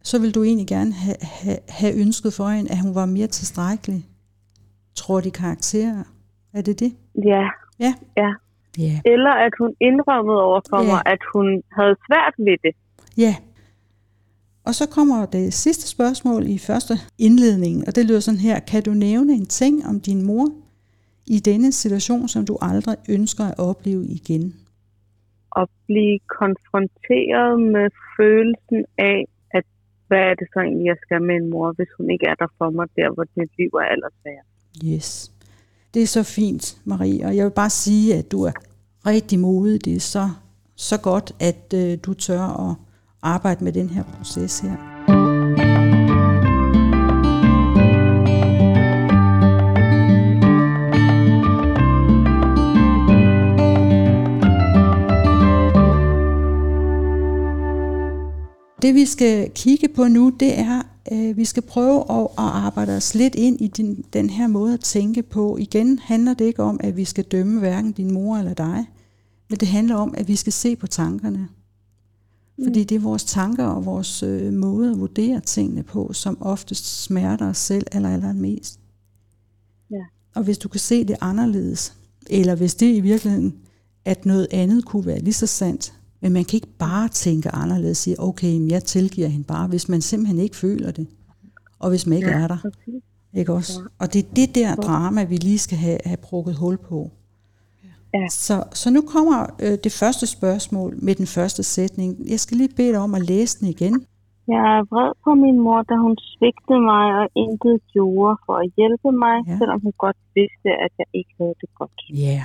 Så vil du egentlig gerne have, have, have ønsket for hende, at hun var mere tilstrækkelig. Tror de karakterer? Er det det? Ja. Ja. ja. Ja. Eller at hun indrømmede over for ja. mig, at hun havde svært ved det. Ja. Og så kommer det sidste spørgsmål i første indledning, og det lyder sådan her. Kan du nævne en ting om din mor i denne situation, som du aldrig ønsker at opleve igen? At blive konfronteret med følelsen af, at hvad er det så egentlig, jeg skal med en mor, hvis hun ikke er der for mig der, hvor mit liv er allersværest. Yes. Det er så fint, Marie, og jeg vil bare sige, at du er rigtig modig. Det er så, så godt, at øh, du tør at arbejde med den her proces her. Det vi skal kigge på nu, det er, øh, vi skal prøve at, at arbejde os lidt ind i din, den her måde at tænke på. Igen handler det ikke om, at vi skal dømme hverken din mor eller dig, men det handler om, at vi skal se på tankerne. Fordi det er vores tanker og vores øh, måde at vurdere tingene på, som oftest smerter os selv eller eller mest. Ja. Og hvis du kan se det anderledes, eller hvis det i virkeligheden, at noget andet kunne være lige så sandt, men man kan ikke bare tænke anderledes og sige, okay, jeg tilgiver hende bare, hvis man simpelthen ikke føler det. Og hvis man ikke ja, er der. Ikke også? Ja. Og det er det der drama, vi lige skal have, have brugget hul på. Ja. Så, så nu kommer øh, det første spørgsmål med den første sætning. Jeg skal lige bede dig om at læse den igen. Jeg er vred på min mor, da hun svigtede mig og intet gjorde for at hjælpe mig, ja. selvom hun godt vidste, at jeg ikke havde det godt. Ja,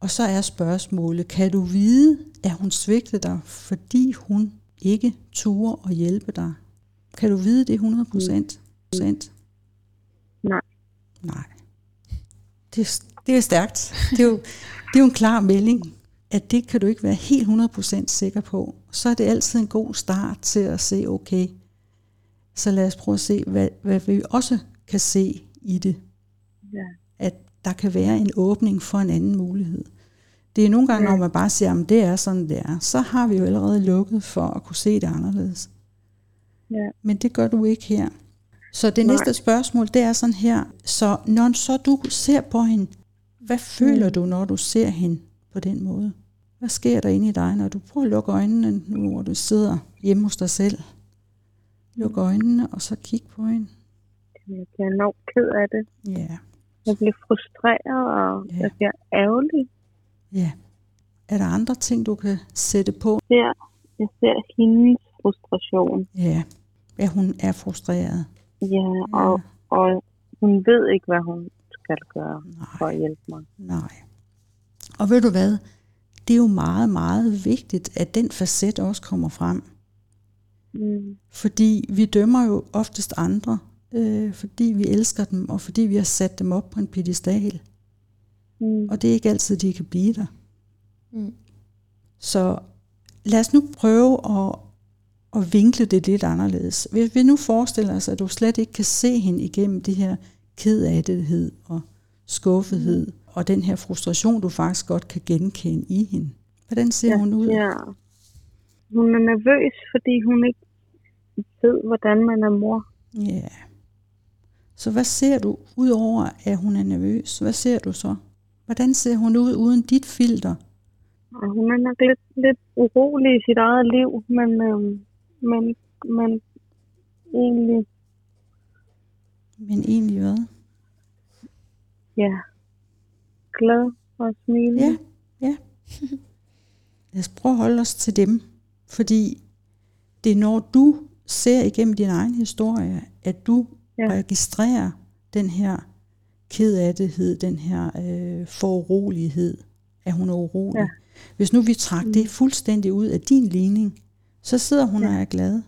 og så er spørgsmålet, kan du vide, at hun svigtede dig, fordi hun ikke turde at hjælpe dig? Kan du vide det 100 procent? Nej. Nej. Det, det er stærkt. Det er, jo, det er jo en klar melding, at det kan du ikke være helt 100% sikker på. Så er det altid en god start til at se, okay, så lad os prøve at se, hvad, hvad vi også kan se i det. Ja. At der kan være en åbning for en anden mulighed. Det er nogle gange, ja. når man bare siger, at det er sådan, det er, så har vi jo allerede lukket for at kunne se det anderledes. Ja. Men det gør du ikke her. Så det Nej. næste spørgsmål, det er sådan her, så når så du ser på hende, Hvad føler du, når du ser hende på den måde? Hvad sker der inde i dig, når du prøver at lukke øjnene, nu hvor du sidder hjemme hos dig selv? Luk øjnene, og så kig på hende. Jeg bliver enormt ked af det. Ja, Jeg bliver frustreret, og Ja. jeg bliver ærgerlig. ja. Er der andre ting, du kan sætte på? Jeg ser, jeg ser hendes frustration. Ja, ja hun er frustreret. Ja, og, og hun ved ikke, hvad hun skal gøre for Nej, at hjælpe mig. nej. Og ved du hvad? Det er jo meget, meget vigtigt, at den facet også kommer frem. Mm. Fordi vi dømmer jo oftest andre, øh, fordi vi elsker dem, og fordi vi har sat dem op på en pedestal. Mm. Og det er ikke altid, de kan blive der. Mm. Så lad os nu prøve at, at vinkle det lidt anderledes. Hvis vi nu forestiller os, at du slet ikke kan se hende igennem det her kedattighed og skuffethed, og den her frustration, du faktisk godt kan genkende i hende. Hvordan ser hun ud? Ja. Hun er nervøs, fordi hun ikke ved, hvordan man er mor. Ja. Så hvad ser du, udover at hun er nervøs? Hvad ser du så? Hvordan ser hun ud uden dit filter? Hun er nok lidt, lidt urolig i sit eget liv, men, øhm, men, men egentlig, Men egentlig hvad? ja, glad og smilende. Ja, ja. [LAUGHS] Lad os prøve at holde os til dem. Fordi det er når du ser igennem din egen historie, at du Ja. registrerer den her kedattighed, den her øh, forurolighed, at hun er urolig. Ja. Ja. Hvis nu vi trak mm. det fuldstændig ud af din ligning, så sidder hun ja. og er glad.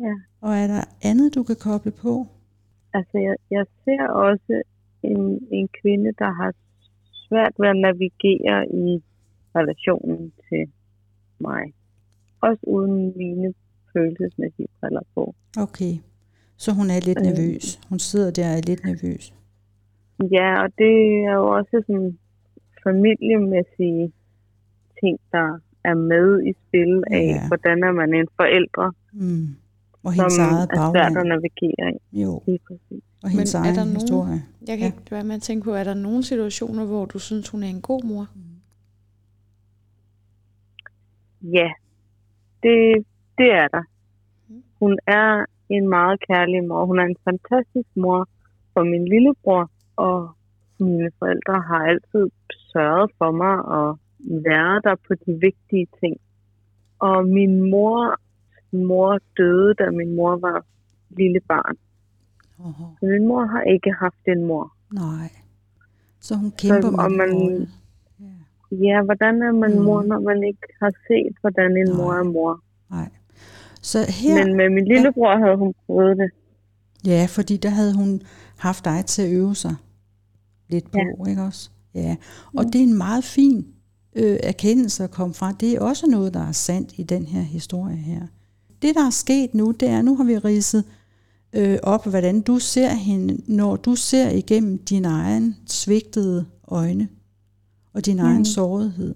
Ja. Og er der andet, du kan koble på? Altså, jeg, jeg ser også en, en kvinde, der har svært ved at navigere i relationen til mig. Også uden mine følelsesmæssige briller på. Okay, så hun er lidt Øh. nervøs. Hun sidder der og er lidt nervøs. Ja, og det er jo også sådan familiemæssige ting, der er med i spil af, Ja. hvordan er man en forældre, Mm. Og som hendes eget er svært at navigere i. Jo, og hendes er egen der nogen- historie. Jeg kan Ja. ikke være med at tænke på, er der nogle situationer, hvor du synes, hun er en god mor? Ja, det, det er der. Hun er en meget kærlig mor. Hun er en fantastisk mor for min lillebror, og mine forældre har altid sørget for mig og været der på de vigtige ting. Og min mor, mor døde, da min mor var lille barn. Oho. Så min mor har ikke haft en mor. Nej. Så hun kæmper og med man-. Ja, hvordan er man Mm. mor, når man ikke har set, hvordan en mor Nej. er mor? Nej. Så her, Men med min lillebror havde hun prøvet det. ja, fordi der havde hun haft dig til at øve sig lidt på, ja. ikke også? Ja, og det er en meget fin øh, erkendelse at komme fra. Det er også noget, der er sandt i den her historie her. Det, der er sket nu, det er, nu har vi ridset øh, op, hvordan du ser hende, når du ser igennem din egen svigtede øjne og din mm. egen sårighed.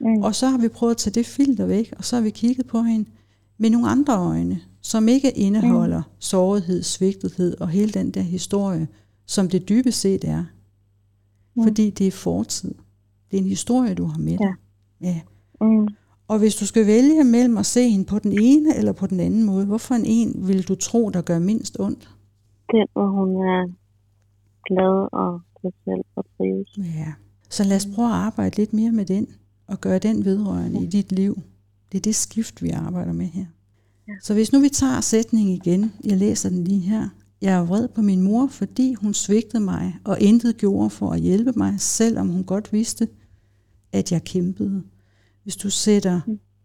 Mm. Og så har vi prøvet at tage det filter væk, og så har vi kigget på hende med nogle andre øjne, som ikke indeholder mm. sårighed, svigtethed og hele den der historie, som det dybest set er. Mm. Fordi det er fortid. Det er en historie, du har med dig. Ja. Mm. Og hvis du skal vælge mellem at se hende på den ene eller på den anden måde, hvorfor en en vil du tro, der gør mindst ondt? Den, hvor hun er glad og sig selv og trives. Ja. Så lad os prøve at arbejde lidt mere med den, og gøre den vedrørende i dit liv. Det er det skift, vi arbejder med her. Ja. Så hvis nu vi tager sætningen igen, jeg læser den lige her. Jeg er vred på min mor, fordi hun svigtede mig og intet gjorde for at hjælpe mig, selvom hun godt vidste, at jeg kæmpede. Hvis du sætter,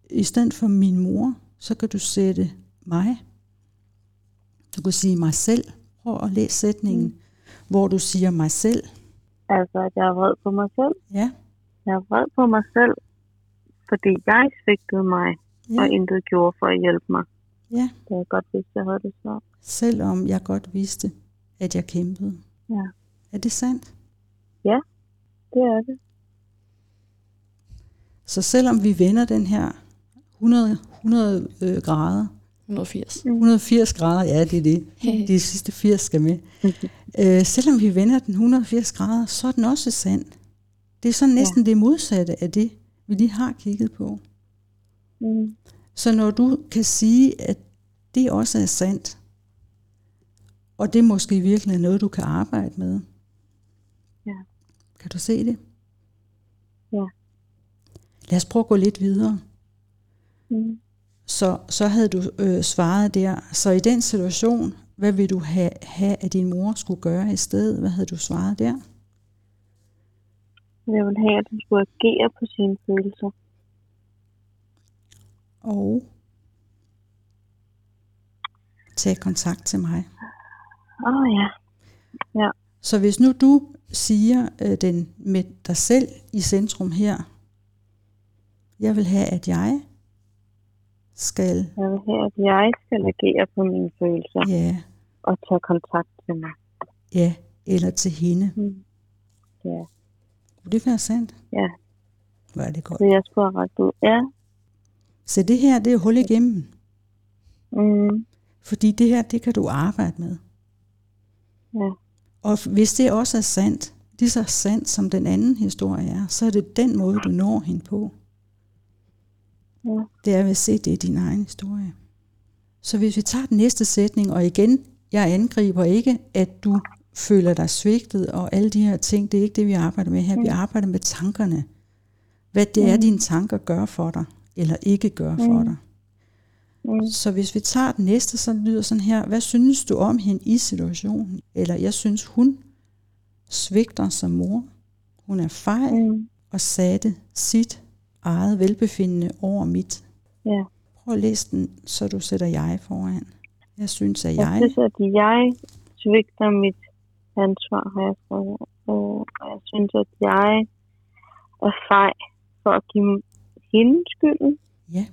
i stedet for min mor, så kan du sætte mig. Du kan sige mig selv. Prøv at læse sætningen, mm. hvor du siger mig selv. Altså, at jeg er vred på mig selv. Ja, Jeg er vred på mig selv, fordi jeg svigtede mig ja. og ja, intet gjorde for at hjælpe mig. ja. Det er godt, hvis jeg havde det svært. selvom jeg godt vidste, at jeg kæmpede. Ja, Er det sandt? det er det. Så selvom vi vender den her 100, 100 øh, grader, 180. 180 grader, ja, det er det. [LAUGHS] De sidste 80 skal med. Øh, selvom vi vender den 180 grader, så er den også sand. Det er sådan næsten ja. det modsatte af det, vi lige har kigget på. Mm. Så når du kan sige, at det også er sandt, og det måske virkelig er noget, du kan arbejde med. Ja. Kan du se det? Ja. Lad os prøve at gå lidt videre. Mm. Så, så havde du øh, svaret der. Så i den situation, hvad vil du have, have, at din mor skulle gøre i stedet? Hvad havde du svaret der? Jeg vil have, at den skulle agere på sine følelser. Og tage kontakt til mig. Åh oh, ja. Ja. Så hvis nu du siger øh, den med dig selv i centrum her, jeg vil have, at jeg skal, Jeg vil have, at jeg skal agere på mine følelser ja, og tage kontakt til mig. ja, eller til hende. Mm. Ja. Kunne det være sandt? Ja. Hvor er det godt. Så jeg skulle have ret ud. Ja. Så det her, det er hul igennem. Mm. Fordi det her, det kan du arbejde med. Ja. Og hvis det også er sandt, lige så sandt som den anden historie er, så er det den måde, du når hende på. Ja. Det er ved at se, det er din egen historie. Så hvis vi tager den næste sætning, og igen, jeg angriber ikke, at du føler dig svigtet, og alle de her ting, det er ikke det, vi arbejder med her. Vi arbejder med tankerne. Hvad det er, dine tanker gør for dig, eller ikke gør for dig. Mm. Så hvis vi tager den næste, så lyder sådan her, hvad synes du om hende i situationen? Eller jeg synes, hun svigter som mor. Hun er fejl Mm. og satte sit eget velbefindende over mit. Ja. Prøv at læse den, så du sætter jeg foran. Jeg synes, at Jeg jeg... synes, at jeg svigter mit ansvar, har jeg skrevet. Øh, Og jeg synes, at jeg er fej for at give hende skylden, Ja.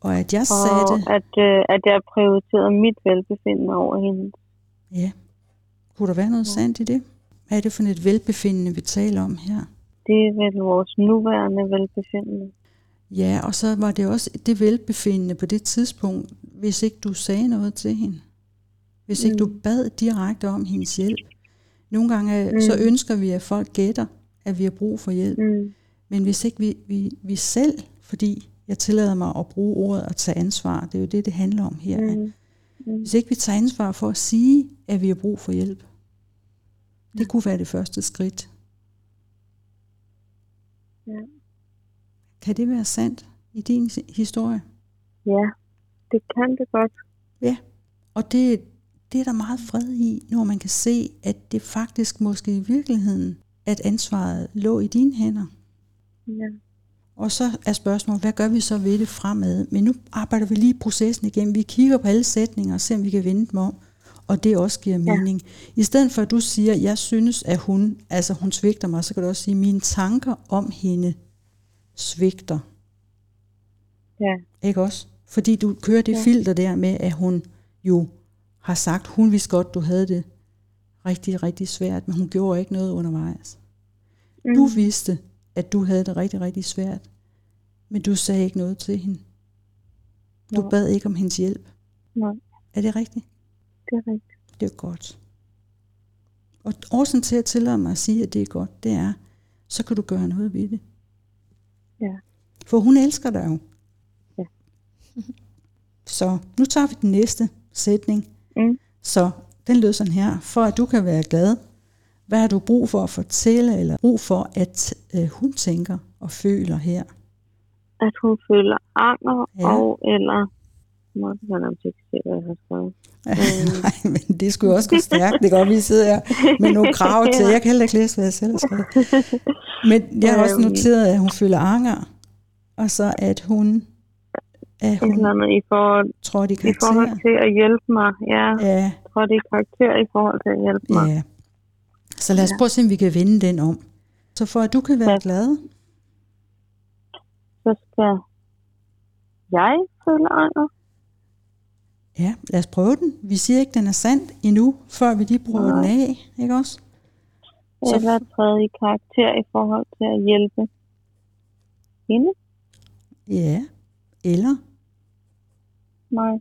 Og at jeg og satte... at, øh, at jeg prioriterede mit velbefindende over hende. Ja. Kunne der være noget sandt i det? Hvad er det for et velbefindende, vi taler om her? Det er vel vores nuværende velbefindende. Ja, og så var det også det velbefindende på det tidspunkt, hvis ikke du sagde noget til hende. Hvis ikke du bad direkte om hendes hjælp. Nogle gange mm. så ønsker vi, at folk gætter, at vi har brug for hjælp. Mm. Men hvis ikke vi, vi, vi selv, fordi jeg tillader mig at bruge ordet at tage ansvar, det er jo det, det handler om her. Mm. Hvis ikke vi tager ansvar for at sige, at vi har brug for hjælp, det kunne være det første skridt. Ja. Kan det være sandt i din historie? Ja, det kan det godt. Ja, og det, det er der meget fred i, når man kan se, at det faktisk måske i virkeligheden, at ansvaret lå i dine hænder. Ja. Og så er spørgsmålet, hvad gør vi så ved det fremad? Men nu arbejder vi lige processen igennem. Vi kigger på alle sætninger og ser, om vi kan vende dem om. Og det også giver mening. I stedet for, at du siger, jeg synes, at hun, altså hun svigter mig, så kan du også sige, mine tanker om hende svigter. Ja. Ikke også? Fordi du kører det ja. filter der med, at hun jo har sagt, hun vidste godt, du havde det rigtig, rigtig svært, men hun gjorde ikke noget undervejs. Mm. Du vidste, at du havde det rigtig, rigtig svært, men du sagde ikke noget til hende. Du Nej. bad ikke om hendes hjælp. Nej, Er det rigtigt? det er rigtigt. Det er godt. Og årsagen til at tillade mig at sige, at det er godt, det er, så kan du gøre noget ved det. Ja. For hun elsker dig jo. Ja. Så nu tager vi den næste sætning. Mm. Så den lød sådan her. For at du kan være glad, hvad har du brug for at fortælle, eller brug for, at øh, hun tænker og føler her? At hun føler anger Ja. og eller... Det være, om ikke se, hvad jeg har skrevet. [LAUGHS] Nej, men det skulle jo også gå stærkt. Det kan godt, vi sidder her med nogle [LAUGHS] krav til. Jeg kan heller ikke læse, hvad jeg selv har skrevet. [LAUGHS] Men jeg har også Øhm. noteret, at hun føler anger, og så at hun, at hun andet i forhold, tror, de i forhold karakter. til at hjælpe mig. Ja, Ja, det er karakter i forhold til at hjælpe mig. ja. Så lad os prøve at se, om vi kan vende den om. Så for at du kan være Ja. glad, Så skal jeg føle anger. ja, lad os prøve den. Vi siger ikke, den er sandt endnu, før vi lige prøver den af, ikke også? Så- Eller træde i karakter i forhold til at hjælpe hende, Ja, eller mig.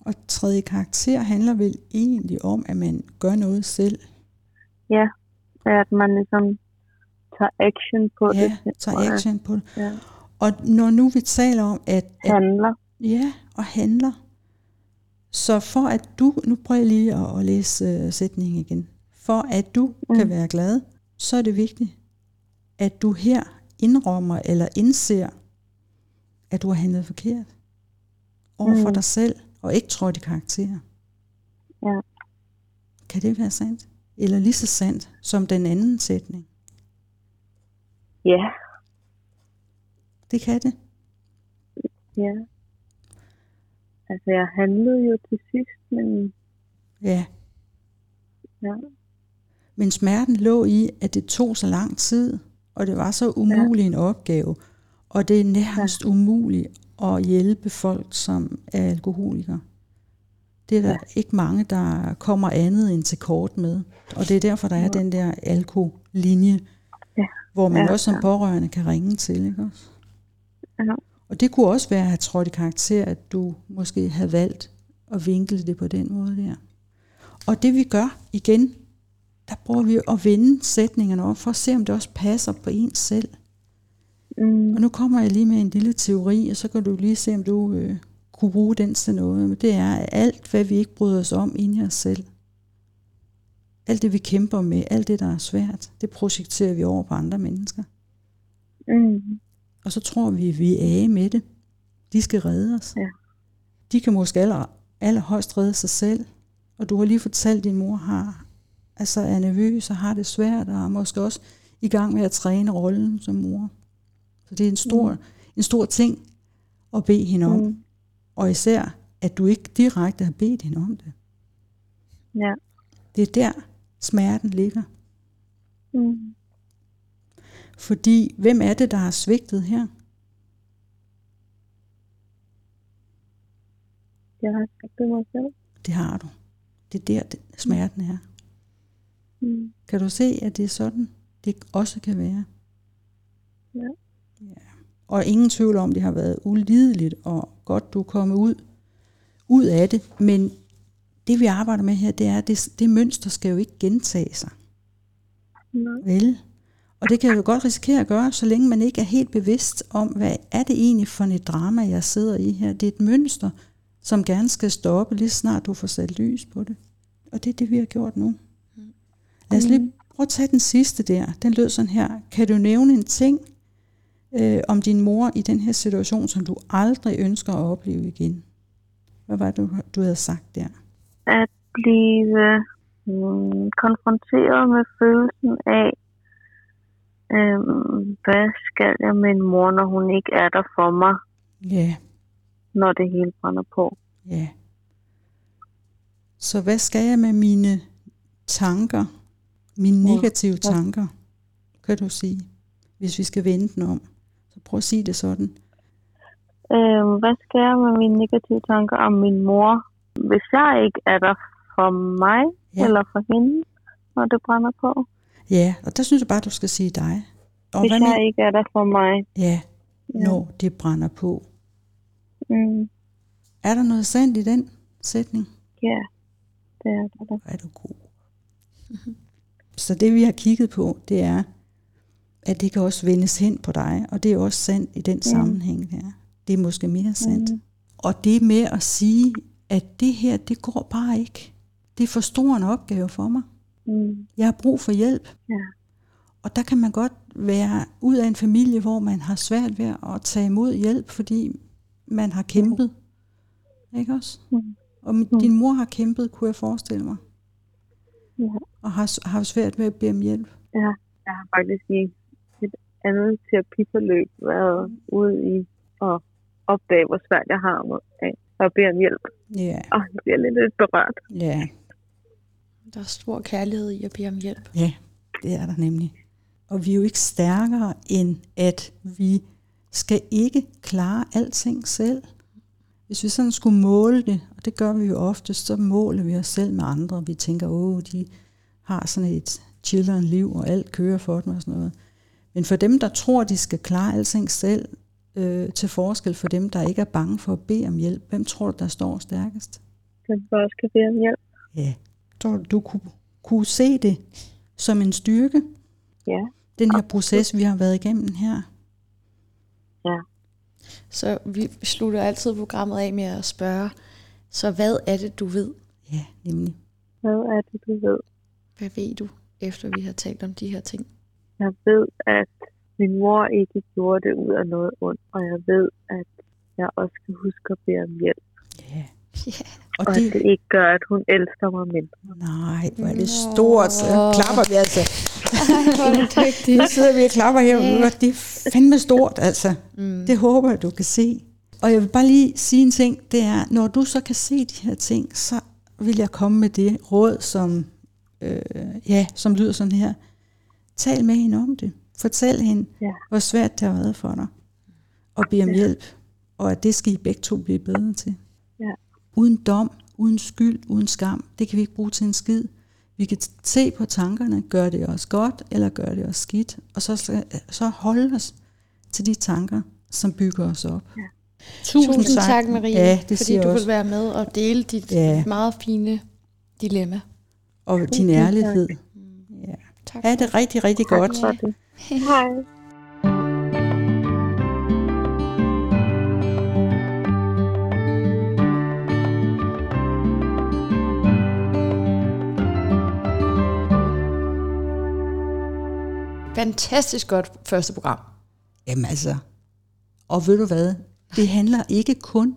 Og tredje karakter handler vel egentlig om, at man gør noget selv. Ja, at man ligesom tager action på ja, det. tager action på det. Ja. Og når nu vi taler om, at, at Handler. Ja, og handler. Så for at du, nu prøver jeg lige at, at læse uh, sætningen igen. For at du mm. kan være glad, så er det vigtigt, at du her indrømmer eller indser, at du har handlet forkert over for Mm. dig selv, og ikke trådt i karakter. Ja. Kan det være sandt? Eller lige så sandt som den anden sætning? Ja, Det kan det. ja. Altså, jeg handlede jo til sidst, men Ja. ja. Men smerten lå i, at det tog så lang tid, og det var så umulig en opgave, og det er nærmest umuligt at hjælpe folk, som er alkoholikere. Det er der Ja. ikke mange, der kommer andet end til kort med. Og det er derfor, der er den der alkolinje, Ja. hvor man Ja, også som pårørende kan ringe til. Ikke også? Ja. Og det kunne også være at have trådt i karakter, at du måske havde valgt at vinkle det på den måde der. Og det vi gør igen, der prøver vi at vende sætningerne op, for at se om det også passer på en selv. Mm. Og nu kommer jeg lige med en lille teori, og så kan du lige se, om du øh, kunne bruge den til noget. Men det er, at alt, hvad vi ikke bryder os om inde i os selv, alt det vi kæmper med, alt det, der er svært, det projekterer vi over på andre mennesker. Mm. Og så tror vi, at vi er af med det. De skal redde os. Ja. De kan måske aller, allerhøjst redde sig selv. Og du har lige fortalt, at din mor har, altså er nervøs og har det svært, og er måske også i gang med at træne rollen som mor. Så det er en stor, mm. en stor ting at bede hende om. Mm. Og især, at du ikke direkte har bedt hende om det. Ja. Det er der, smerten ligger. Mm. Fordi, hvem er det, der har svigtet her? Jeg har sagt det mig selv. Det har du. Det er der, det, smerten er. Mm. Kan du se, at det er sådan, det også kan være? Ja. Og ingen tvivl om, det har været ulideligt, og godt du er kommet ud, ud af det. Men det vi arbejder med her, det er, at det, det mønster skal jo ikke gentage sig. Nej. Vel? Og det kan jo godt risikere at gøre, så længe man ikke er helt bevidst om, hvad er det egentlig for et drama, jeg sidder i her. Det er et mønster, som gerne skal stoppe, lige snart du får sat lys på det. Og det er det, vi har gjort nu. Lad os lige prøve at tage den sidste der. Den lød sådan her. Kan du nævne en ting øh, om din mor i den her situation, som du aldrig ønsker at opleve igen? Hvad var det, du, du havde sagt der? At blive mm, konfronteret med følelsen af, øhm, hvad skal jeg med en mor, når hun ikke er der for mig, Ja, når det hele brænder på. ja. Så hvad skal jeg med mine tanker, mine Ja. negative tanker, kan du sige, hvis vi skal vende den om? Prøv at sige det sådan. Øhm, hvad skal jeg med mine negative tanker om min mor, hvis jeg ikke er der for mig Ja. ja. eller for hende, når det brænder på? Ja, og der synes jeg bare, du skal sige dig. Og Hvis hvad jeg med, ikke er der for mig. ja, Ja. når det brænder på. Mm, Er der noget sandt i den sætning? ja, det er der. Er du god. [LAUGHS] Så det vi har kigget på, det er, at det kan også vendes hen på dig, og det er også sandt i den mm. sammenhæng der. Det er måske mere sandt. Mm. Og det med at sige, at det her, det går bare ikke. Det er for stor en opgave for mig. Mm, Jeg har brug for hjælp. ja. Og der kan man godt være ud af en familie, hvor man har svært ved at tage imod hjælp, fordi man har kæmpet. Ikke også? Mm. Og din mor har kæmpet, kunne jeg forestille mig. Ja. Og har, har at ved at bede om hjælp. ja. Jeg har faktisk i andet terapiforløb været ude i at opdage, hvor svært jeg har med af at bede om hjælp. Ja, Og jeg bliver lidt, lidt berørt. ja, Der er stor kærlighed i at bede om hjælp. ja, det er der nemlig. Og vi er jo ikke stærkere end, at vi skal ikke klare alting selv. Hvis vi sådan skulle måle det, og det gør vi jo ofte, så måler vi os selv med andre. Vi tænker, åh, de har sådan et chilleren liv, og alt kører for dem og sådan noget. Men for dem, der tror, de skal klare alting selv, øh, til forskel for dem, der ikke er bange for at bede om hjælp, hvem tror du, der står stærkest? men så også kan bede om hjælp. Ja. Tror du, du kunne, kunne se det som en styrke? Ja. Den her proces, vi har været igennem her. Ja. Så vi slutter altid programmet af med at spørge, så hvad er det, du ved? Ja, nemlig. Hvad er det, du ved? Hvad ved du, efter vi har talt om de her ting? Jeg ved, at min mor ikke gjorde det ud af noget ondt, og jeg ved, at jeg også skal huske at bede om hjælp, Ja. Ja. Og og det, at det ikke gør, at hun elsker mig mindre. nej, hvor er det stort. Så klapper vi altså. [LAUGHS] [LAUGHS] Rigtigt. Nu sidder vi og klapper her. Yeah. Det er fandme stort, altså. Mm. Det håber jeg, du kan se. Og jeg vil bare lige sige en ting. Det er, når du så kan se de her ting, så vil jeg komme med det råd, som, øh, ja, som lyder sådan her. Tal med hende om det. Fortæl hende, Ja. hvor svært det har været for dig. Og bed om hjælp. Og at det skal I begge to blive bedre til. Ja. Uden dom, uden skyld, uden skam. Det kan vi ikke bruge til en skid. Vi kan se på tankerne, gør det os godt, eller gør det os skidt. Og så, så holde os til de tanker, som bygger os op. Ja. Tusind, Tusind tak, Marie, Ja, det fordi du også. være med og dele dit Ja. meget fine dilemma. Og din ærlighed. Ja. Tak. Ha' det rigtig, rigtig Tak godt. for det. Hej. Fantastisk godt første program. Jamen altså, og ved du hvad, det handler ikke kun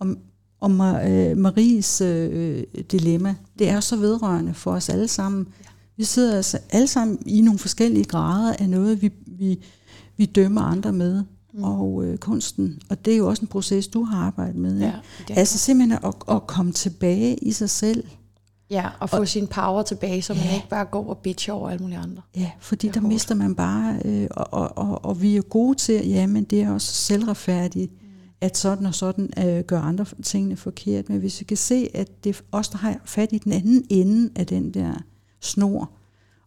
om, om øh, Maries øh, dilemma. Det er så vedrørende for os alle sammen. Vi sidder altså alle sammen i nogle forskellige grader af noget, vi, vi, vi dømmer andre med. Mm. Og øh, kunsten, og det er jo også en proces, du har arbejdet med. Ja, det Altså simpelthen at, at komme tilbage i sig selv. ja og få og, sin power tilbage, så man Ja. ikke bare går og bitcher over alle mulige andre. Ja, fordi er der hårdt. mister man bare, øh, og, og, og, og vi er gode til, ja, men det er også selvretfærdigt, mm. at sådan og sådan øh, gør andre tingene forkert. Men hvis vi kan se, at det er os, der har fat i den anden ende af den der snor,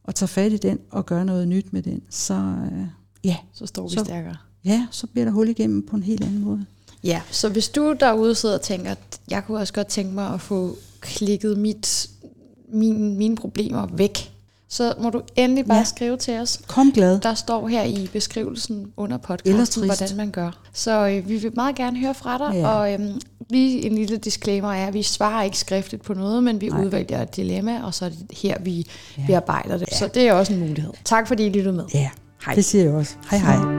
og tager fat i den og gør noget nyt med den, så, øh, ja, Så står vi Så- stærkere. ja, så bliver der hul igennem på en helt anden måde. Ja, så hvis du derude sidder og tænker, at jeg kunne også godt tænke mig at få klikket mit, min, mine problemer væk, så må du endelig bare Ja. skrive til os. Kom glad. Der står her i beskrivelsen under podcasten, hvordan man gør. Så øh, vi vil meget gerne høre fra dig, Ja. og øhm, lige en lille disclaimer er, at vi svarer ikke skriftligt på noget, men vi Nej. Udvælger et dilemma, og så er det her, vi Ja. bearbejder det. Ja. Så det er også en mulighed. Tak fordi I lyttede med. Ja, det siger jeg også. Hej hej.